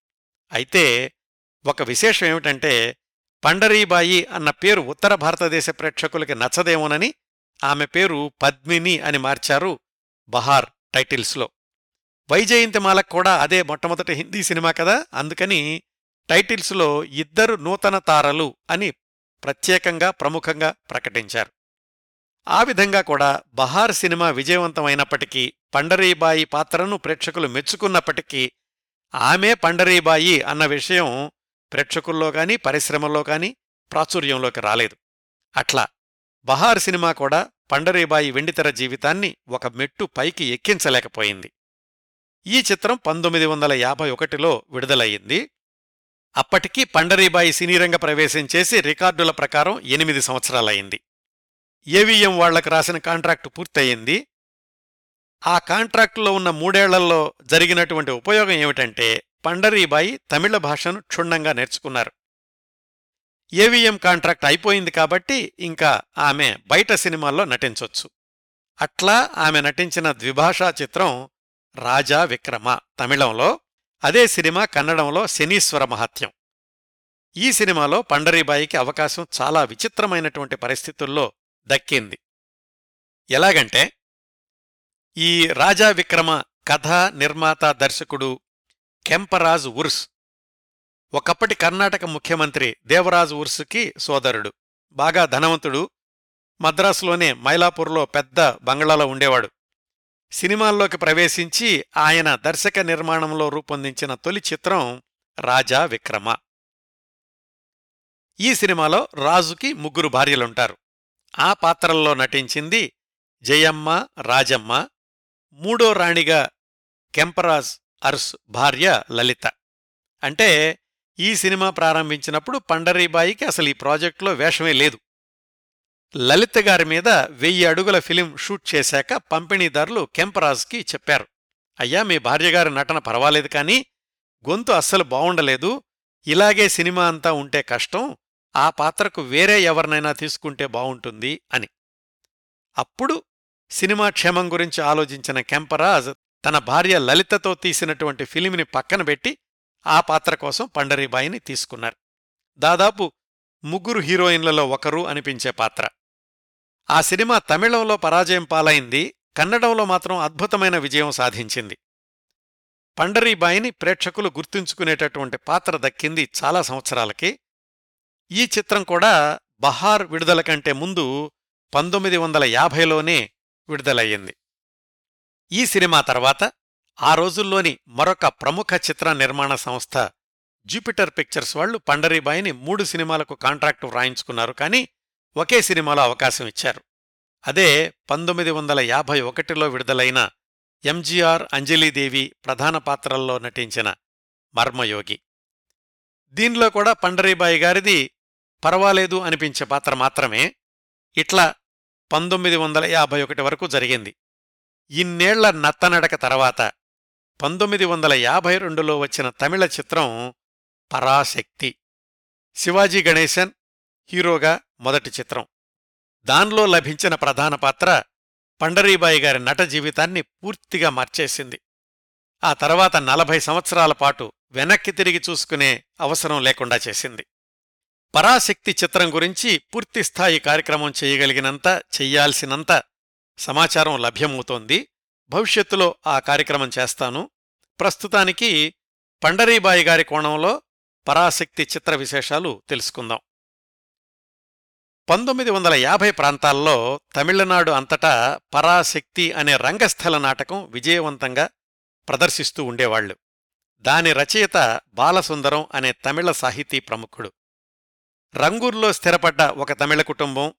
అయితే ఒక విశేషం ఏమిటంటే పండరీబాయి అన్న పేరు ఉత్తర భారతదేశ ప్రేక్షకులకి నచ్చదేమోనని ఆమె పేరు పద్మిని అని మార్చారు బహార్ టైటిల్స్లో. వైజయంతిమాలకు కూడా అదే మొట్టమొదటి హిందీ సినిమా కదా అందుకని టైటిల్స్లో ఇద్దరు నూతన తారలు అని ప్రత్యేకంగా ప్రముఖంగా ప్రకటించారు. ఆ విధంగా కూడా బహార్ సినిమా విజయవంతమైనప్పటికీ పండరీబాయి పాత్రను ప్రేక్షకులు మెచ్చుకున్నప్పటికీ ఆమె పండరీబాయి అన్న విషయం ప్రేక్షకుల్లో గాని పరిశ్రమల్లో కానీ ప్రాచుర్యంలోకి రాలేదు. అట్లా బహార్ సినిమా కూడా పండరీబాయి వెండితెర జీవితాన్ని ఒక మెట్టు పైకి ఎక్కించలేకపోయింది. ఈ చిత్రం పంతొమ్మిది వందల యాభై ఒకటిలో విడుదలయ్యింది. అప్పటికి పండరీబాయి సినీరంగ ప్రవేశం చేసి రికార్డుల ప్రకారం ఎనిమిది సంవత్సరాలయింది ఏవిఎం వాళ్ళకు రాసిన కాంట్రాక్టు పూర్తయింది ఆ కాంట్రాక్టులో ఉన్న మూడేళ్ళలో జరిగినటువంటి ఉపయోగం ఏమిటంటే పండరీబాయి తమిళ భాషను క్షుణ్ణంగా నేర్చుకున్నారు. ఏవిఎం కాంట్రాక్ట్ అయిపోయింది కాబట్టి ఇంకా ఆమె బయట సినిమాల్లో నటించొచ్చు. అట్లా ఆమె నటించిన ద్విభాషా చిత్రం రాజా విక్రమ తమిళంలో అదే సినిమా కన్నడంలో శనీశ్వర మహత్యం. ఈ సినిమాలో పండరీబాయికి అవకాశం చాలా విచిత్రమైనటువంటి పరిస్థితుల్లో దక్కింది. ఎలాగంటే ఈ రాజా విక్రమ కథ నిర్మాత దర్శకుడు కెంపరాజ్ ఉర్స్ ఒకప్పటి కర్ణాటక ముఖ్యమంత్రి దేవరాజ్ ఉర్సుకి సోదరుడు. బాగా ధనవంతుడు. మద్రాసులోనే మైలాపూర్లో పెద్ద బంగ్లాలో ఉండేవాడు. సినిమాల్లోకి ప్రవేశించి ఆయన దర్శక నిర్మాణంలో రూపొందించిన తొలి చిత్రం రాజా విక్రమ. ఈ సినిమాలో రాజుకి ముగ్గురు భార్యలుంటారు. ఆ పాత్రల్లో నటించింది జయమ్మ రాజమ్మ మూడో రాణిగా కెంపరాజ్ అర్స్ భార్య లలిత. అంటే ఈ సినిమా ప్రారంభించినప్పుడు పండరీబాయికి అసలు ఈ ప్రాజెక్టులో వేషమే లేదు. లలిత గారి మీద వెయ్యి అడుగుల ఫిలిం షూట్ చేశాక పంపిణీదారులు కెంపరాజ్కి చెప్పారు. అయ్యా మీ భార్యగారి నటన పర్వాలేదు కానీ గొంతు అస్సలు బావుండలేదు. ఇలాగే సినిమా అంతా ఉంటే కష్టం. ఆ పాత్రకు వేరే ఎవరినైనా తీసుకుంటే బావుంటుంది అని. అప్పుడు సినిమా క్షేమం గురించి ఆలోచించిన కెంపరాజ్ తన భార్య లలితతో తీసినటువంటి ఫిలింని పక్కన పెట్టి ఆ పాత్ర కోసం పండరీబాయిని తీసుకున్నారు. దాదాపు ముగ్గురు హీరోయిన్లలో ఒకరు అనిపించే పాత్ర. ఆ సినిమా తమిళంలో పరాజయం పాలైంది కన్నడంలో మాత్రం అద్భుతమైన విజయం సాధించింది. పండరీబాయిని ప్రేక్షకులు గుర్తుంచుకునేటటువంటి పాత్ర దక్కింది చాలా సంవత్సరాలకి. ఈ చిత్రం కూడా బహార్ విడుదల కంటే ముందు పంతొమ్మిది వందల యాభైలోనే విడుదలయ్యింది. ఈ సినిమా తర్వాత ఆ రోజుల్లోని మరొక ప్రముఖ చిత్ర నిర్మాణ సంస్థ జూపిటర్ పిక్చర్స్ వాళ్ళు పండరీబాయిని మూడు సినిమాలకు కాంట్రాక్టు వ్రాయించుకున్నారు కానీ ఒకే సినిమాలో అవకాశం ఇచ్చారు. అదే పంతొమ్మిది వందల యాభై ఒకటిలో విడుదలైన ఎంజీఆర్ అంజలీదేవి ప్రధాన పాత్రల్లో నటించిన మర్మయోగి. దీనిలో కూడా పండరీబాయి గారిది పర్వాలేదు అనిపించే పాత్ర మాత్రమే ఇట్లా పంతొమ్మిది వందల యాభై ఒకటి వరకు జరిగింది. ఇన్నేళ్ళ నత్తనడక తర్వాత పంతొమ్మిది వందల యాభై రెండులో వచ్చిన తమిళ చిత్రం పరాశక్తి. శివాజీ గణేశన్ హీరోగా మొదటి చిత్రం. దానిలో లభించిన ప్రధాన పాత్ర పండరీబాయి గారి నట జీవితాన్ని పూర్తిగా మార్చేసింది. ఆ తర్వాత నలభై సంవత్సరాల పాటు వెనక్కి తిరిగి చూసుకునే అవసరం లేకుండా చేసింది. పరాశక్తి చిత్రం గురించి పూర్తిస్థాయి కార్యక్రమం చేయగలిగినంత చెయ్యాల్సినంత సమాచారం లభ్యమవుతోంది. భవిష్యత్తులో ఆ కార్యక్రమం చేస్తాను. ప్రస్తుతానికి పండరీబాయి గారి కోణంలో పరాశక్తి చిత్ర విశేషాలు తెలుసుకుందాం. పంతొమ్మిది వందల యాభై ప్రాంతాల్లో తమిళనాడు అంతటా పరాశక్తి అనే రంగస్థల నాటకం విజయవంతంగా ప్రదర్శిస్తూ ఉండేవాళ్ళు దాని రచయిత బాలసుందరం అనే తమిళ సాహితీ ప్రముఖుడు. రంగూర్లో స్థిరపడ్డ ఒక తమిళ కుటుంబం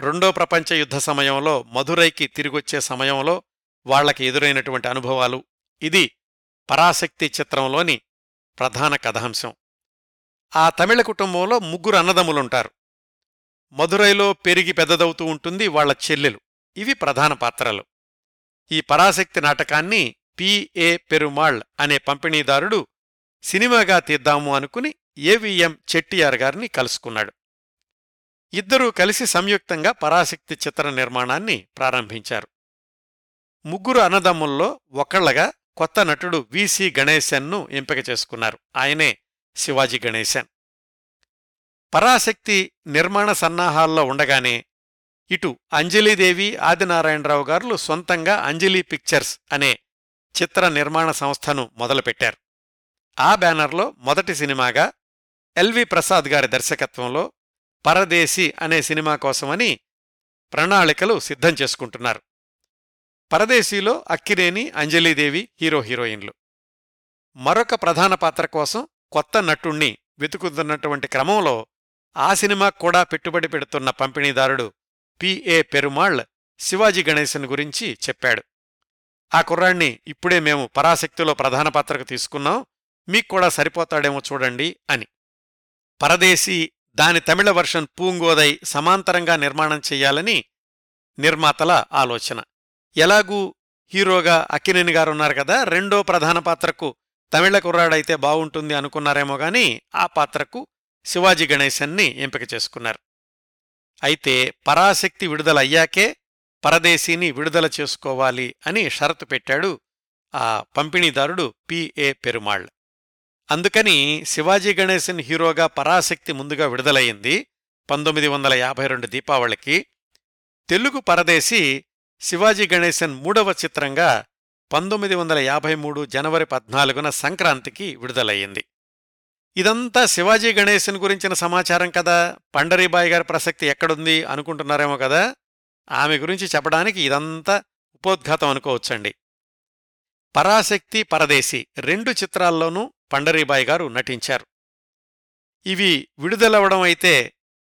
రెండో ప్రపంచ యుద్ధ సమయంలో మధురైకి తిరిగొచ్చే సమయంలో వాళ్ళకి ఎదురైనటువంటి అనుభవాలు. ఇది పరాశక్తి చిత్రంలోని ప్రధాన కథాంశం. ఆ తమిళ కుటుంబంలో ముగ్గురు అన్నదమ్ములుంటారు. మధురైలో పెరిగి పెద్దదవుతూ ఉంటుంది వాళ్ళ చెల్లెలు. ఇవి ప్రధాన పాత్రలు. ఈ పరాశక్తి నాటకాన్ని పిఏ పెరుమాళ్ అనే పంపిణీదారుడు సినిమాగా తీద్దాము అనుకుని ఏవిఎం చెట్టియార్ గారిని కలుసుకున్నాడు. ఇద్దరూ కలిసి సంయుక్తంగా పరాశక్తి చిత్ర నిర్మాణాన్ని ప్రారంభించారు. ముగ్గురు అన్నదమ్ముల్లో ఒకళ్ళగా కొత్త నటుడు విసి గణేశన్ను ఎంపిక చేసుకున్నారు. ఆయనే శివాజీ గణేశన్. పరాశక్తి నిర్మాణ సన్నాహాల్లో ఉండగానే ఇటు అంజలీదేవి ఆదినారాయణరావు గారులు సొంతంగా అంజలి పిక్చర్స్ అనే చిత్ర నిర్మాణ సంస్థను మొదలుపెట్టారు. ఆ బ్యానర్లో మొదటి సినిమాగా ఎల్వి ప్రసాద్ గారి దర్శకత్వంలో పరదేశీ అనే సినిమా కోసమని ప్రణాళికలు సిద్ధం చేసుకుంటున్నారు. పరదేశీలో అక్కినేని అంజలీదేవి హీరో హీరోయిన్లు. మరొక ప్రధాన పాత్ర కోసం కొత్త నటుణ్ణి వెతుకుతున్నటువంటి క్రమంలో ఆ సినిమాకు కూడా పెట్టుబడి పెడుతున్న పంపిణీదారుడు పిఏ పెరుమాళ్ శివాజీ గణేశన్ గురించి చెప్పాడు. ఆ కుర్రాణ్ణి ఇప్పుడే మేము పరాశక్తిలో ప్రధాన పాత్రకు తీసుకున్నాం. మీకు కూడా సరిపోతాడేమో చూడండి అని. పరదేశీ దాని తమిళ వర్షన్ పూంగోదై సమాంతరంగా నిర్మాణం చెయ్యాలని నిర్మాతల ఆలోచన. ఎలాగూ హీరోగా అక్కినేని గారున్నారు కదా రెండో ప్రధాన పాత్రకు తమిళ కుర్రాడైతే బావుంటుంది అనుకున్నారేమో గాని ఆ పాత్రకు శివాజీ గణేశన్ని ఎంపిక చేసుకున్నారు. అయితే పరాశక్తి విడుదలయ్యాకే పరదేశీని విడుదల చేసుకోవాలి అని షరతు పెట్టాడు ఆ పంపిణీదారుడు పిఏ పెరుమాళ్. అందుకని శివాజీ గణేశన్ హీరోగా పరాశక్తి ముందుగా విడుదలయ్యింది పంతొమ్మిది వందల యాభై రెండు దీపావళికి. తెలుగు పరదేశీ శివాజీ గణేశన్ మూడవ చిత్రంగా పంతొమ్మిది వందల యాభై మూడు జనవరి పద్నాలుగున సంక్రాంతికి విడుదలయ్యింది. ఇదంతా శివాజీ గణేశన్ గురించిన సమాచారం కదా? పండరీబాయి గారి ప్రసక్తి ఎక్కడుంది అనుకుంటున్నారేమో కదా? ఆమె గురించి చెప్పడానికి ఇదంతా ఉపోద్ఘాతం అనుకోవచ్చండి. పరాశక్తి పరదేశి రెండు చిత్రాల్లోనూ పండరీబాయి గారు నటించారు. ఇవి విడుదలవడం అయితే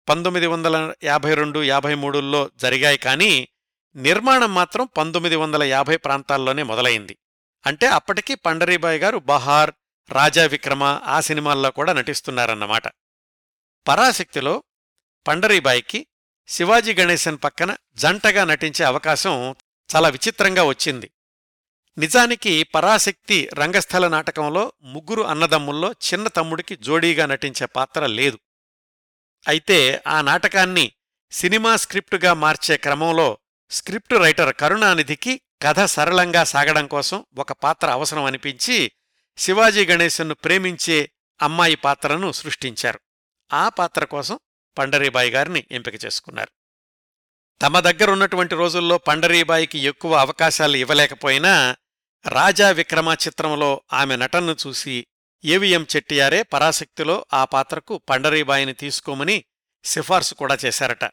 పంతొమ్మిది వందల యాభై రెండు యాభై మూడుల్లో జరిగాయి కానీ నిర్మాణం మాత్రం పంతొమ్మిది వందల యాభై ప్రాంతాల్లోనే మొదలైంది. అంటే అప్పటికి పండరీబాయి గారు బహార్ రాజా విక్రమ ఆ సినిమాల్లో కూడా నటిస్తున్నారన్నమాట. పరాశక్తిలో పండరీబాయికి శివాజీ గణేశన్ పక్కన జంటగా నటించే అవకాశం చాలా విచిత్రంగా వచ్చింది. నిజానికి పరాశక్తి రంగస్థల నాటకంలో ముగ్గురు అన్నదమ్ముల్లో చిన్న తమ్ముడికి జోడీగా నటించే పాత్ర లేదు. అయితే ఆ నాటకాన్ని సినిమా స్క్రిప్టుగా మార్చే క్రమంలో స్క్రిప్ట్ రైటర్ కరుణానిధికి కథ సరళంగా సాగడం కోసం ఒక పాత్ర అవసరం అనిపించి శివాజీ గణేశన్ను ప్రేమించే అమ్మాయి పాత్రను సృష్టించారు. ఆ పాత్ర కోసం పండరీబాయి గారిని ఎంపిక చేసుకున్నారు. తమ దగ్గరున్నటువంటి రోజుల్లో పండరీబాయికి ఎక్కువ అవకాశాలు ఇవ్వలేకపోయినా రాజా విక్రమ చిత్రంలో ఆమె నటనను చూసి ఏవిఎం చెట్టియారే పరాశక్తిలో ఆ పాత్రకు పండరీబాయిని తీసుకోమని సిఫార్సు కూడా చేశారట.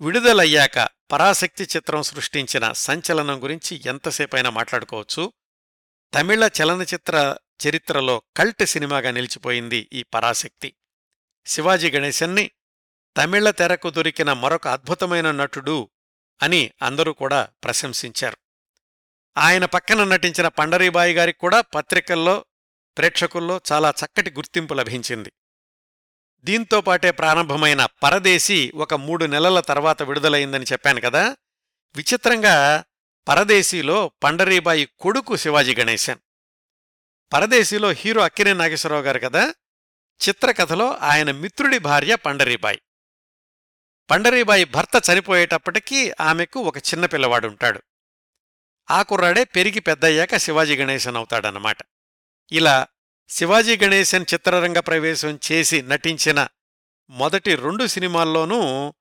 విడుదలయ్యాక పరాశక్తి చిత్రం సృష్టించిన సంచలనం గురించి ఎంతసేపైనా మాట్లాడుకోవచ్చు. తమిళ చలనచిత్ర చరిత్రలో కల్ట్ సినిమాగా నిలిచిపోయింది ఈ పరాశక్తి. శివాజీ గణేశన్ని తమిళ తెరకు దొరికిన మరొక అద్భుతమైన నటుడు అని అందరూ కూడా ప్రశంసించారు. ఆయన పక్కన నటించిన పండరీబాయి గారికి కూడా పత్రికల్లో ప్రేక్షకుల్లో చాలా చక్కటి గుర్తింపు లభించింది. దీంతోపాటే ప్రారంభమైన పరదేశీ ఒక మూడు నెలల తర్వాత విడుదలైందని చెప్పాను కదా! విచిత్రంగా పరదేశీలో పండరీబాయి కొడుకు శివాజీ గణేశన్. పరదేశీలో హీరో అక్కినే నాగేశ్వరరావు గారు కదా? చిత్రకథలో ఆయన మిత్రుడి భార్య పండరీబాయి. పండరీబాయి భర్త చనిపోయేటప్పటికీ ఆమెకు ఒక చిన్న పిల్లవాడుంటాడు. ఆ కుర్రాడే పెరిగి పెద్దయ్యాక శివాజీ గణేశన్ అవుతాడనమాట ఇలా శివాజీ గణేశన్ చిత్రరంగ ప్రవేశం చేసి నటించిన మొదటి రెండు సినిమాల్లోనూ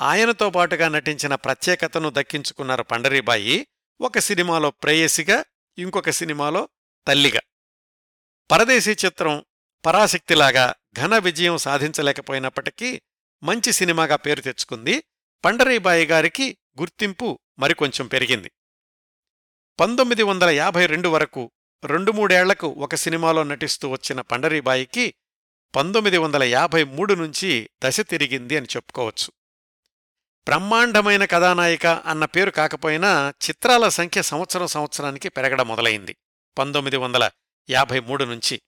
ఆయనతో పాటుగా నటించిన ప్రత్యేకతను దక్కించుకున్నారు పండరీబాయి. ఒక సినిమాలో ప్రేయసిగా ఇంకొక సినిమాలో తల్లిగా. పరదేశీ చిత్రం పరాశక్తిలాగా ఘన విజయం సాధించలేకపోయినప్పటికీ మంచి సినిమాగా పేరు తెచ్చుకుంది. పండరీబాయి గారికి గుర్తింపు మరికొంచెం పెరిగింది. పంతొమ్మిది వందల యాభై రెండు వరకు రెండు మూడేళ్ళకు ఒక సినిమాలో నటిస్తూ వచ్చిన పండరీబాయికి పంతొమ్మిది వందల యాభై మూడు నుంచి దశ తిరిగింది అని చెప్పుకోవచ్చు. బ్రహ్మాండమైన కథానాయిక అన్న పేరు కాకపోయినా చిత్రాల సంఖ్య సంవత్సరం సంవత్సరానికి పెరగడం మొదలైంది. పంతొమ్మిది వందల యాభై మూడు నుంచి.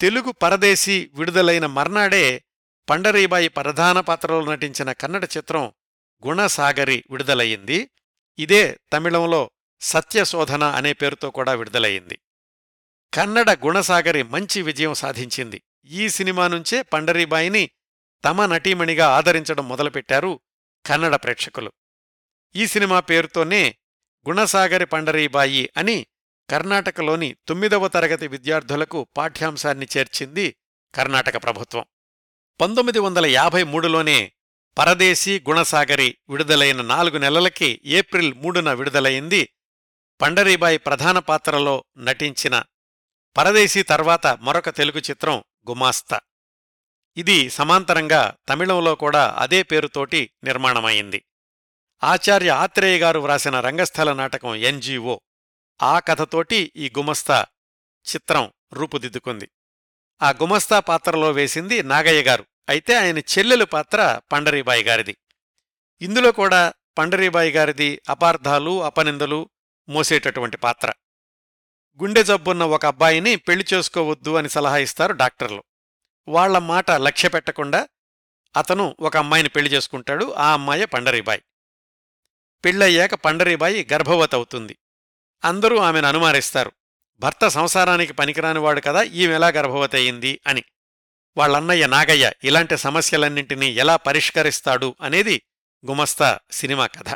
తెలుగు పరదేశీ విడుదలైన మర్నాడే పండరీబాయి ప్రధాన పాత్రలో నటించిన కన్నడ చిత్రం గుణసాగరి విడుదలయ్యింది. ఇదే తమిళంలో సత్యశోధన అనే పేరుతో కూడా విడుదలయ్యింది. కన్నడ గుణసాగరి మంచి విజయం సాధించింది. ఈ సినిమా నుంచే పండరీబాయిని తమ నటీమణిగా ఆదరించడం మొదలుపెట్టారు కన్నడ ప్రేక్షకులు. ఈ సినిమా పేరుతోనే గుణసాగరి పండరీబాయి అని కర్ణాటకలోని తొమ్మిదవ తరగతి విద్యార్థులకు పాఠ్యాంశాన్ని చేర్చింది కర్ణాటక ప్రభుత్వం. పంతొమ్మిది వందల యాభై మూడులోనే పరదేశీ గుణసాగరి విడుదలైన నాలుగు నెలలకి ఏప్రిల్ మూడున విడుదలైంది. పండరీబాయి ప్రధాన పాత్రలో నటించిన పరదేశీ తర్వాత మరొక తెలుగు చిత్రం గుమాస్తా. ఇది సమాంతరంగా తమిళంలో కూడా అదే పేరుతోటి నిర్మాణమైంది. ఆచార్య ఆత్రేయ గారు వ్రాసిన రంగస్థల నాటకం ఎన్జీఓ ఆ కథతోటి ఈ గుమస్తా చిత్రం రూపుదిద్దుకుంది. ఆ గుమస్తా పాత్రలో వేసింది నాగయ్య గారు. అయితే ఆయన చెల్లెలు పాత్ర పండరీబాయి గారిది. ఇందులో కూడా పండరీబాయి గారిది అపార్థాలు అపనిందలు మోసేటటువంటి పాత్ర. గుండె జబ్బున్న ఒక అబ్బాయిని పెళ్ళి చేసుకోవద్దు అని సలహా ఇస్తారు డాక్టర్లు. వాళ్ళ మాట లక్ష్య పెట్టకుండా అతను ఒక అమ్మాయిని పెళ్ళి చేసుకుంటాడు. ఆ అమ్మాయే పండరీబాయి. పెళ్ళయ్యాక పండరీబాయి గర్భవతవుతుంది. అందరూ ఆమెను అనుమానిస్తారు. భర్త సంసారానికి పనికిరానివాడు కదా ఈమెలా గర్భవతి అయింది అని. వాళ్ళన్నయ్య నాగయ్య ఇలాంటి సమస్యలన్నింటినీ ఎలా పరిష్కరిస్తాడు అనేది గుమస్తా సినిమా కథ.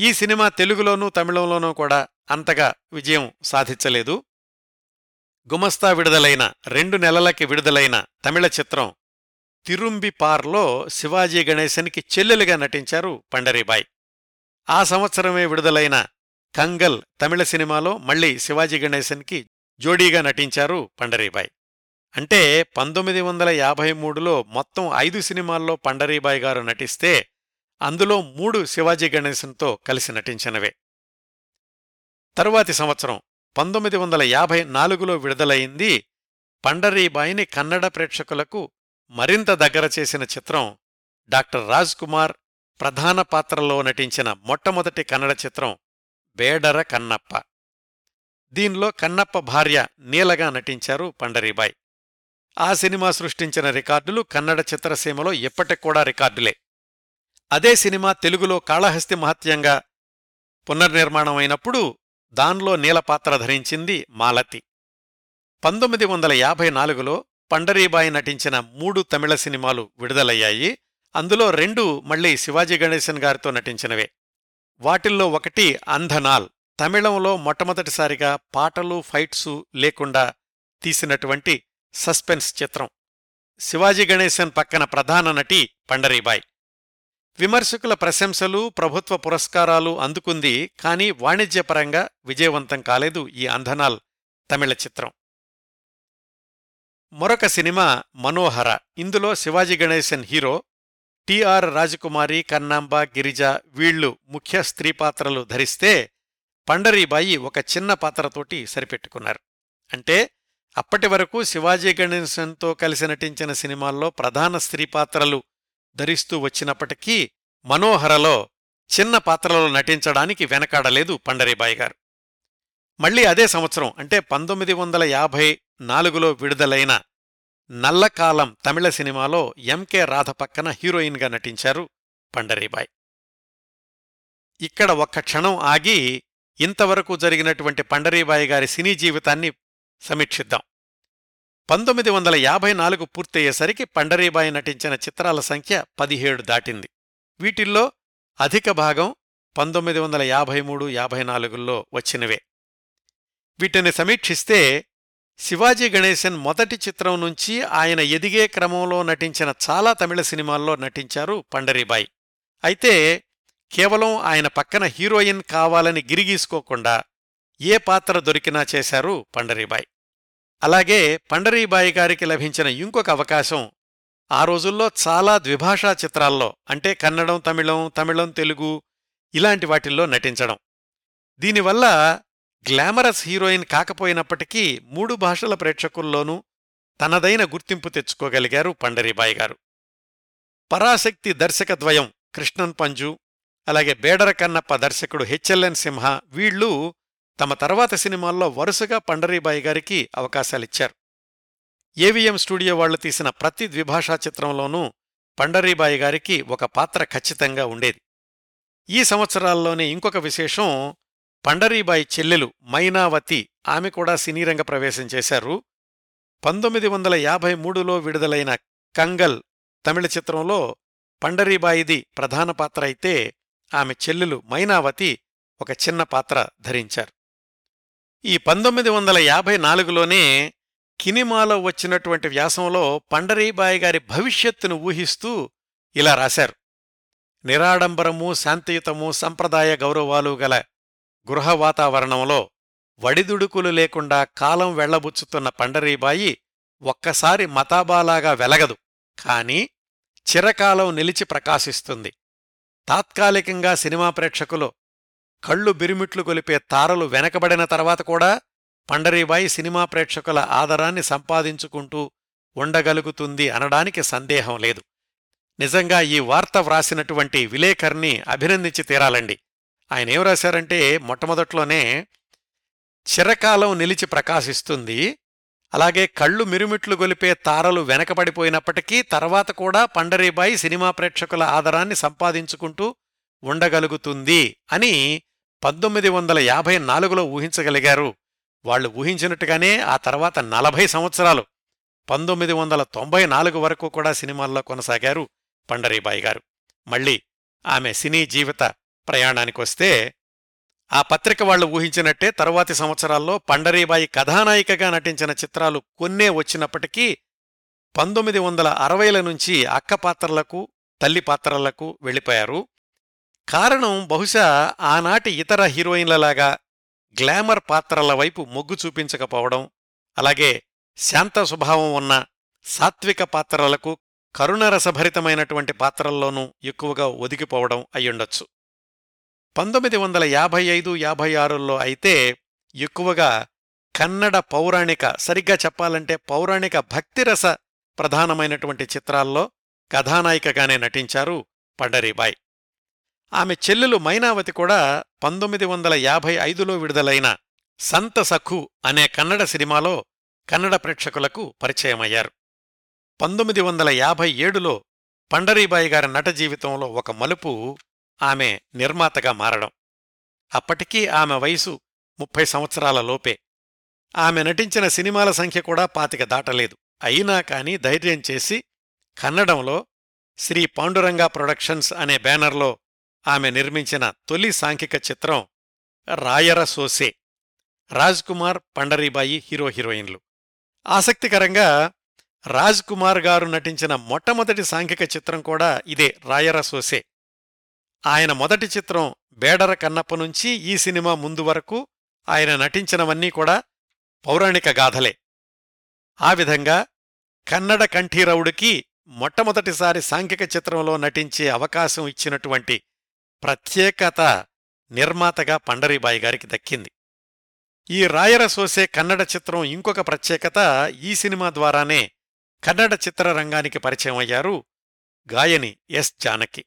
ఈ సినిమా తెలుగులోనూ తమిళంలోనూ కూడా అంతగా విజయం సాధించలేదు. గుమస్తా విడుదలైన రెండు నెలలకి విడుదలైన తమిళ చిత్రం తిరుంబిపార్లో శివాజీ గణేశన్కి చెల్లెలుగా నటించారు పండరీబాయ్. ఆ సంవత్సరమే విడుదలైన కంగల్ తమిళ సినిమాలో మళ్ళీ శివాజీ గణేశన్కి జోడీగా నటించారు పండరీబాయ్. అంటే పంతొమ్మిది వందల యాభై మూడులో మొత్తం ఐదు సినిమాల్లో పండరీబాయ్ గారు నటిస్తే అందులో మూడు శివాజీ గణేశన్తో కలిసి నటించినవే. తరువాతి సంవత్సరం పంతొమ్మిది వందల యాభై నాలుగులో విడుదలయింది పండరీబాయిని కన్నడ ప్రేక్షకులకు మరింత దగ్గర చేసిన చిత్రం డాక్టర్ రాజ్ కుమార్ ప్రధాన పాత్రలో నటించిన మొట్టమొదటి కన్నడ చిత్రం బేడర కన్నప్ప. దీనిలో కన్నప్ప భార్య నీలగా నటించారు పండరీబాయ్. ఆ సినిమా సృష్టించిన రికార్డులు కన్నడ చిత్రసీమలో ఇప్పటికూడా రికార్డులే. అదే సినిమా తెలుగులో కాళహస్తి మహత్యంగా పునర్నిర్మాణమైనప్పుడు దాన్లో నీలపాత్ర ధరించింది మాలతి. పంతొమ్మిది వందల యాభై నాలుగులో పండరీబాయి నటించిన మూడు తమిళ సినిమాలు విడుదలయ్యాయి. అందులో రెండు మళ్ళీ శివాజీ గణేశన్ గారితో నటించినవే. వాటిల్లో ఒకటి అంధనాల్. తమిళంలో మొట్టమొదటిసారిగా పాటలు ఫైట్సు లేకుండా తీసినటువంటి సస్పెన్స్ చిత్రం. శివాజీ గణేశన్ పక్కన ప్రధాన నటి పండరీబాయ్. విమర్శకుల ప్రశంసలు ప్రభుత్వ పురస్కారాలు అందుకుంది కానీ వాణిజ్యపరంగా విజయవంతం కాలేదు ఈ అంధనాల్ తమిళ చిత్రం. మరొక సినిమా మనోహర. ఇందులో శివాజీ గణేశన్ హీరో టిఆర్ రాజకుమారి కన్నాంబ గిరిజ వీళ్ళు ముఖ్య స్త్రీ పాత్రలు ధరిస్తే పండరీబాయి ఒక చిన్న పాత్రతోటి సరిపెట్టుకున్నారు. అంటే అప్పటి వరకు శివాజీ గణేశన్తో కలిసి నటించిన సినిమాల్లో ప్రధాన స్త్రీ పాత్రలు ధరిస్తూ వచ్చినప్పటికీ మనోహరలో చిన్న పాత్రలో నటించడానికి వెనకాడలేదు పండరీబాయి గారు. మళ్ళీ అదే సంవత్సరం అంటే పంతొమ్మిది వందల యాభై నాలుగులో విడుదలైన నల్లకాలం తమిళ సినిమాలో ఎంకే రాధ పక్కన హీరోయిన్గా నటించారు పండరీబాయ్. ఇక్కడ ఒక్క క్షణం ఆగి ఇంతవరకు జరిగినటువంటి పండరీబాయి గారి సినీ జీవితాన్ని సమీక్షిద్దాం. పంతొమ్మిది వందల యాభై నాలుగు పూర్తయ్యేసరికి పండరీబాయి నటించిన చిత్రాల సంఖ్య పదిహేడు దాటింది. వీటిల్లో అధిక భాగం పంతొమ్మిది వందల యాభై మూడు యాభై నాలుగుల్లో వచ్చినవే. వీటిని సమీక్షిస్తే శివాజీ గణేశన్ మొదటి చిత్రం నుంచి ఆయన ఎదిగే క్రమంలో నటించిన చాలా తమిళ సినిమాల్లో నటించారు పండరీబాయి. అయితే కేవలం ఆయన పక్కన హీరోయిన్ కావాలని గిరిగీసుకోకుండా ఏ పాత్ర దొరికినా చేశారు పండరీబాయి. అలాగే పండరీబాయి గారికి లభించిన ఇంకొక అవకాశం ఆ రోజుల్లో చాలా ద్విభాషా చిత్రాల్లో అంటే కన్నడం తమిళం తమిళం తెలుగు ఇలాంటి వాటిల్లో నటించడం. దీనివల్ల గ్లామరస్ హీరోయిన్ కాకపోయినప్పటికీ మూడు భాషల ప్రేక్షకుల్లోనూ తనదైన గుర్తింపు తెచ్చుకోగలిగారు పండరీబాయి గారు. పరాశక్తి దర్శకద్వయం కృష్ణన్ పంజు అలాగే బేడర కన్నప్ప దర్శకుడు హెచ్ఎల్ఎన్ సింహ వీళ్ళు తమ తర్వాత సినిమాల్లో వరుసగా పండరీబాయి గారికి అవకాశాలిచ్చారు. ఏవిఎం స్టూడియో వాళ్ళు తీసిన ప్రతి ద్విభాషా చిత్రంలోనూ పండరీబాయి గారికి ఒక పాత్ర ఖచ్చితంగా ఉండేది. ఈ సంవత్సరాల్లోనే ఇంకొక విశేషం పండరీబాయి చెల్లెలు మైనావతి ఆమె కూడా సినీరంగ ప్రవేశం చేశారు. పంతొమ్మిది వందల యాభై మూడులో విడుదలైన కంగల్ తమిళ చిత్రంలో పండరీబాయిది ప్రధాన పాత్ర అయితే ఆమె చెల్లెలు మైనావతి ఒక చిన్న పాత్ర ధరించారు. ఈ పంతొమ్మిది వందల యాభై నాలుగులోనే కినిమాలో వచ్చినటువంటి వ్యాసంలో పండరీబాయి గారి భవిష్యత్తును ఊహిస్తూ ఇలా రాశారు. నిరాడంబరము శాంతియుతము సంప్రదాయ గౌరవాలు గల గృహ వాతావరణంలో వడిదుడుకులు లేకుండా కాలం వెళ్ళబుచ్చుతున్న పండరీబాయి ఒక్కసారి మతాబాలాగా వెలగదు. కాని చిరకాలం నిలిచి ప్రకాశిస్తుంది. తాత్కాలికంగా సినిమా ప్రేక్షకులు కళ్ళు బిరిమిట్లు కొలిపే తారలు వెనకబడిన తర్వాత కూడా పండరీబాయి సినిమా ప్రేక్షకుల ఆదరాన్ని సంపాదించుకుంటూ ఉండగలుగుతుంది అనడానికి సందేహం లేదు. నిజంగా ఈ వార్త వ్రాసినటువంటి విలేకర్ని అభినందించి తీరాలండి. ఆయన ఏం రాశారంటే మొట్టమొదట్లోనే చిరకాలం నిలిచి ప్రకాశిస్తుంది అలాగే కళ్ళు మిరుమిట్లు గొలిపే తారలు వెనకబడిపోయినప్పటికీ తర్వాత కూడా పండరీబాయి సినిమా ప్రేక్షకుల ఆదరాన్ని సంపాదించుకుంటూ ఉండగలుగుతుంది అని పంతొమ్మిది వందల యాభై నాలుగులో ఊహించగలిగారు. వాళ్ళు ఊహించినట్టుగానే ఆ తర్వాత నలభై సంవత్సరాలు. పంతొమ్మిది వందల తొంభై నాలుగు వరకు కూడా సినిమాల్లో కొనసాగారు పండరీబాయి గారు. మళ్ళీ ఆమె సినీ జీవిత ప్రయాణానికొస్తే ఆ పత్రిక వాళ్ళు ఊహించినట్టే తరువాతి సంవత్సరాల్లో పండరీబాయి కథానాయికగా నటించిన చిత్రాలు కొన్నే వచ్చినప్పటికీ పంతొమ్మిది వందల అరవైల నుంచి అక్క పాత్రలకు తల్లి పాత్రలకు వెళ్ళిపోయారు. కారణం బహుశా ఆనాటి ఇతర హీరోయిన్లలాగా గ్లామర్ పాత్రల వైపు మొగ్గు చూపించకపోవడం అలాగే శాంత స్వభావం ఉన్న సాత్విక పాత్రలకు కరుణరసభరితమైనటువంటి పాత్రల్లోనూ ఎక్కువగా ఒదిగిపోవడం అయ్యుండొచ్చు. పంతొమ్మిది వందల యాభై ఐదు యాభై ఆరుల్లో అయితే ఎక్కువగా కన్నడ పౌరాణిక సరిగ్గా చెప్పాలంటే పౌరాణిక భక్తిరస ప్రధానమైనటువంటి చిత్రాల్లో కథానాయికగానే నటించారు పండరీబాయ్. ఆమె చెల్లెలు మైనావతి కూడా పంతొమ్మిది వందల యాభై ఐదులో విడుదలైన సంత సఖు అనే కన్నడ సినిమాలో కన్నడ ప్రేక్షకులకు పరిచయమయ్యారు. పంతొమ్మిది వందల యాభై ఏడులో పండరీబాయి గారి నట జీవితంలో ఒక మలుపు ఆమె నిర్మాతగా మారడం. అప్పటికీ ఆమె వయసు ముప్పై సంవత్సరాల లోపే. ఆమె నటించిన సినిమాల సంఖ్య కూడా పాతిక దాటలేదు. అయినా కాని ధైర్యం చేసి కన్నడంలో శ్రీ పాండురంగా ప్రొడక్షన్స్ అనే బ్యానర్లో ఆమె నిర్మించిన తొలి సాంఘిక చిత్రం రాయర సోసే. రాజ్ కుమార్ పండరీబాయి హీరో హీరోయిన్లు. ఆసక్తికరంగా రాజ్ కుమార్ గారు నటించిన మొట్టమొదటి సాంఘిక చిత్రం కూడా ఇదే రాయర సోసే. ఆయన మొదటి చిత్రం బేడర కన్నప్ప నుంచి ఈ సినిమా ముందు వరకు ఆయన నటించినవన్నీ కూడా పౌరాణిక గాథలే. ఆ విధంగా కన్నడ కంఠీరవుడికి మొట్టమొదటిసారి సాంఘిక చిత్రంలో నటించే అవకాశం ఇచ్చినటువంటి ప్రత్యేకత నిర్మాతగా పండరీబాయి గారికి దక్కింది. ఈ రాయర సోసే కన్నడ చిత్రం ఇంకొక ప్రత్యేకత ఈ సినిమా ద్వారానే కన్నడ చిత్రరంగానికి పరిచయం అయ్యారు గాయని ఎస్ జానకి.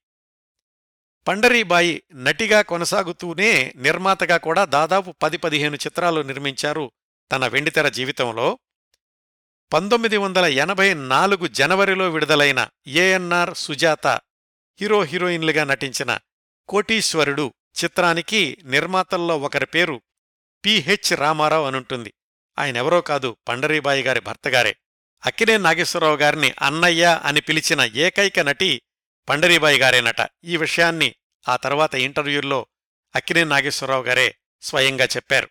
పండరీబాయి నటిగా కొనసాగుతూనే నిర్మాతగా కూడా దాదాపు పది పదిహేను చిత్రాలు నిర్మించారు తన వెండితెర జీవితంలో. పంతొమ్మిది వందల ఎనభై నాలుగు జనవరిలో విడుదలైన ఏఎన్ఆర్ సుజాత హీరో హీరోయిన్లుగా నటించిన కోటీశ్వరుడు చిత్రానికి నిర్మాతల్లో ఒకరి పేరు పిహెచ్ రామారావు అనుంటుంది. ఆయనెవరో కాదు పండరీబాయి గారి భర్తగారే. అక్కినే నాగేశ్వరరావు గారిని అన్నయ్య అని పిలిచిన ఏకైక నటి పండరీబాయి గారేనట ఈ విషయాన్ని ఆ తర్వాత ఇంటర్వ్యూల్లో అక్కినే నాగేశ్వరరావు గారే స్వయంగా చెప్పారు.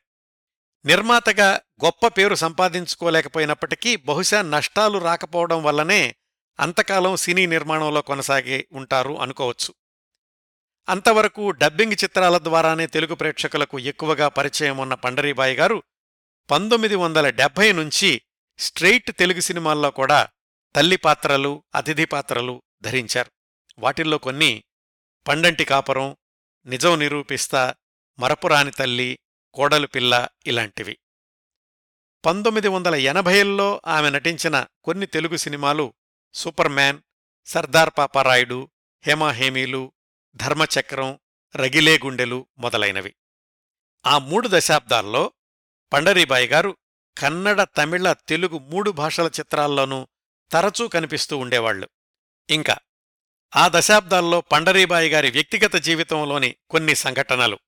నిర్మాతగా గొప్ప పేరు సంపాదించుకోలేకపోయినప్పటికీ బహుశా నష్టాలు రాకపోవడం వల్లనే అంతకాలం సినీ నిర్మాణంలో కొనసాగి ఉంటారు అనుకోవచ్చు. అంతవరకు డబ్బింగ్ చిత్రాల ద్వారానే తెలుగు ప్రేక్షకులకు ఎక్కువగా పరిచయం ఉన్న పండరీబాయి గారు పంతొమ్మిది వందల డెబ్భై నుంచి స్ట్రెయిట్ తెలుగు సినిమాల్లో కూడా తల్లి పాత్రలు అతిథి పాత్రలు ధరించారు. వాటిల్లో కొన్ని పండంటి కాపురం నిజం నిరూపిస్తా మరపురాని తల్లి కోడలు పిల్ల ఇలాంటివి. పంతొమ్మిది వందల ఎనభైల్లో ఆమె నటించిన కొన్ని తెలుగు సినిమాలు సూపర్ మ్యాన్ సర్దార్ పాపారాయుడు హేమాహేమీలు ధర్మచక్రం రగిలే గుండెలు మొదలైనవి. ఆ మూడు దశాబ్దాల్లో పండరీబాయి గారు కన్నడ తమిళ తెలుగు మూడు భాషల చిత్రాల్లోనూ తరచూ కనిపిస్తూ ఉండేవాళ్ళు ఇంకా ఆ దశాబ్దాల్లో పండరీబాయి గారి వ్యక్తిగత జీవితంలోని కొన్ని సంఘటనలు.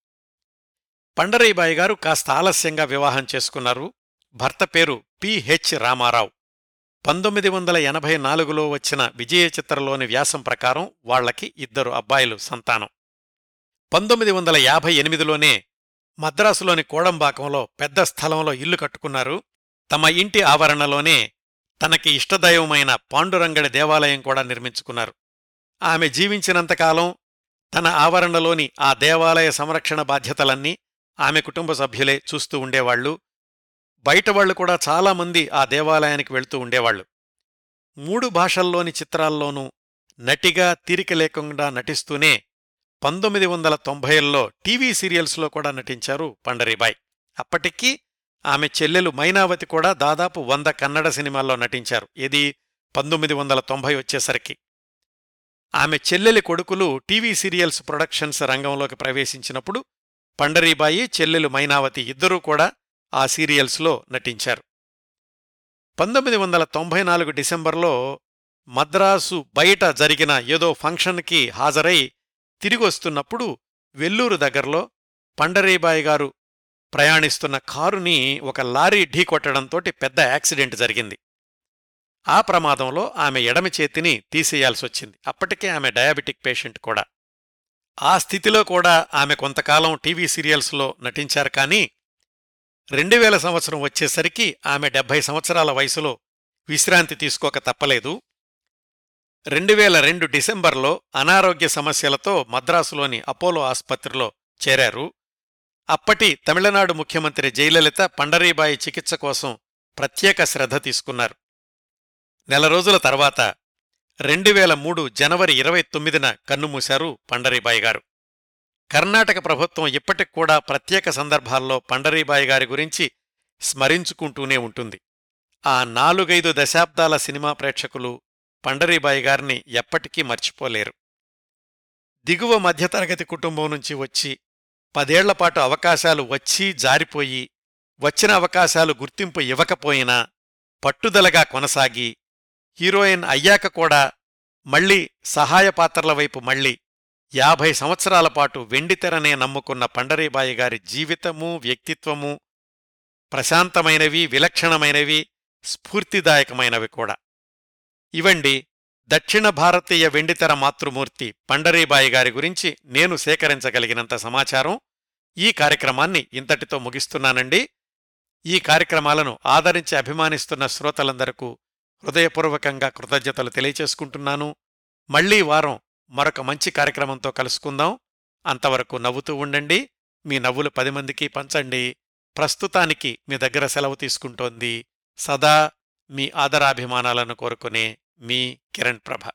పండరీబాయి గారు కాస్త ఆలస్యంగా వివాహం చేసుకున్నారు. భర్త పేరు పి హెచ్ రామారావు. పంతొమ్మిది వందల ఎనభై నాలుగులో వచ్చిన విజయ చిత్రలోని వ్యాసం ప్రకారం వాళ్ళకి ఇద్దరు అబ్బాయిలు సంతానం. పంతొమ్మిది వందల యాభై ఎనిమిదిలోనే మద్రాసులోని కోడంబాకంలో పెద్ద స్థలంలో ఇల్లు కట్టుకున్నారు. తమ ఇంటి ఆవరణలోనే తనకి ఇష్టదైవమైన పాండురంగడి దేవాలయం కూడా నిర్మించుకున్నారు. ఆమె జీవించినంతకాలం తన ఆవరణలోని ఆ దేవాలయ సంరక్షణ బాధ్యతలన్నీ ఆమె కుటుంబ సభ్యులే చూస్తూ ఉండేవాళ్ళు బయట వాళ్ళు కూడా చాలామంది ఆ దేవాలయానికి వెళ్తూ ఉండేవాళ్ళు మూడు భాషల్లోని చిత్రాల్లోనూ నటిగా తీరిక లేకుండా నటిస్తూనే పంతొమ్మిది వందల తొంభైల్లో టీవీ సీరియల్స్లో కూడా నటించారు పండరీబాయ్. అప్పటికీ ఆమె చెల్లెలు మైనావతి కూడా దాదాపు వంద కన్నడ సినిమాల్లో నటించారు. ఇది పంతొమ్మిది వందల తొంభై వచ్చేసరికి. ఆమె చెల్లెలి కొడుకులు టీవీ సీరియల్స్ ప్రొడక్షన్స్ రంగంలోకి ప్రవేశించినప్పుడు పండరీబాయి చెల్లెలు మైనావతి ఇద్దరూ కూడా ఆ సీరియల్స్లో నటించారు. పంతొమ్మిది వందల తొంభై నాలుగు డిసెంబర్లో మద్రాసు బయట జరిగిన ఏదో ఫంక్షన్కి హాజరై తిరిగొస్తున్నప్పుడు వెల్లూరు దగ్గరలో పండరీబాయి గారు ప్రయాణిస్తున్న కారుని ఒక లారీ ఢీకొట్టడంతోటి పెద్ద యాక్సిడెంట్ జరిగింది. ఆ ప్రమాదంలో ఆమె ఎడమ చేతిని తీసేయాల్సొచ్చింది. అప్పటికే ఆమె డయాబెటిక్ పేషెంట్ కూడా. ఆ స్థితిలో కూడా ఆమె కొంతకాలం టీవీ సీరియల్స్లో నటించారు కానీ రెండు వేల సంవత్సరం వచ్చేసరికి ఆమె డెబ్భై సంవత్సరాల వయసులో విశ్రాంతి తీసుకోక తప్పలేదు. రెండు వేల రెండు డిసెంబర్లో అనారోగ్య సమస్యలతో మద్రాసులోని అపోలో ఆస్పత్రిలో చేరారు. అప్పటి తమిళనాడు ముఖ్యమంత్రి జయలలిత పండరీబాయి చికిత్స కోసం ప్రత్యేక శ్రద్ధ తీసుకున్నారు. నెల రోజుల తర్వాత రెండు వేల మూడు జనవరి ఇరవై తొమ్మిదిన కన్నుమూశారు పండరీబాయి గారు. కర్ణాటక ప్రభుత్వం ఇప్పటికి కూడా ప్రత్యేక సందర్భాల్లో పండరీబాయి గారి గురించి స్మరించుకుంటూనే ఉంటుంది. ఆ నాలుగైదు దశాబ్దాల సినిమా ప్రేక్షకులు పండరీబాయి గారిని ఎప్పటికీ మర్చిపోలేరు. దిగువ మధ్యతరగతి కుటుంబం నుంచి వచ్చి పదేళ్ళపాటు అవకాశాలు వచ్చి జారిపోయి వచ్చిన అవకాశాలు గుర్తింపు ఇవ్వకపోయినా పట్టుదలగా కొనసాగి హీరోయిన్ అయ్యాక కూడా మళ్ళీ సహాయ పాత్రల వైపు మళ్ళీ యాభై సంవత్సరాల పాటు వెండితెరనే నమ్ముకున్న పండరీబాయి గారి జీవితమూ వ్యక్తిత్వమూ ప్రశాంతమైనవి విలక్షణమైనవి స్ఫూర్తిదాయకమైనవి కూడా. ఇవండి దక్షిణ భారతీయ వెండితెర మాతృమూర్తి పండరీబాయి గారి గురించి నేను సేకరించగలిగినంత సమాచారం. ఈ కార్యక్రమాన్ని ఇంతటితో ముగిస్తున్నానండి. ఈ కార్యక్రమాలను ఆదరించి అభిమానిస్తున్న శ్రోతలందరకు హృదయపూర్వకంగా కృతజ్ఞతలు తెలియచేసుకుంటున్నాను. మళ్ళీ వారం మరొక మంచి కార్యక్రమంతో కలుసుకుందాం. అంతవరకు నవ్వుతూ ఉండండి. మీ నవ్వులు పది మందికి పంచండి. ప్రస్తుతానికి మీ దగ్గర సెలవు తీసుకుంటోంది సదా మీ ఆదరాభిమానాలను కోరుకునే మీ కిరణ్ ప్రభ.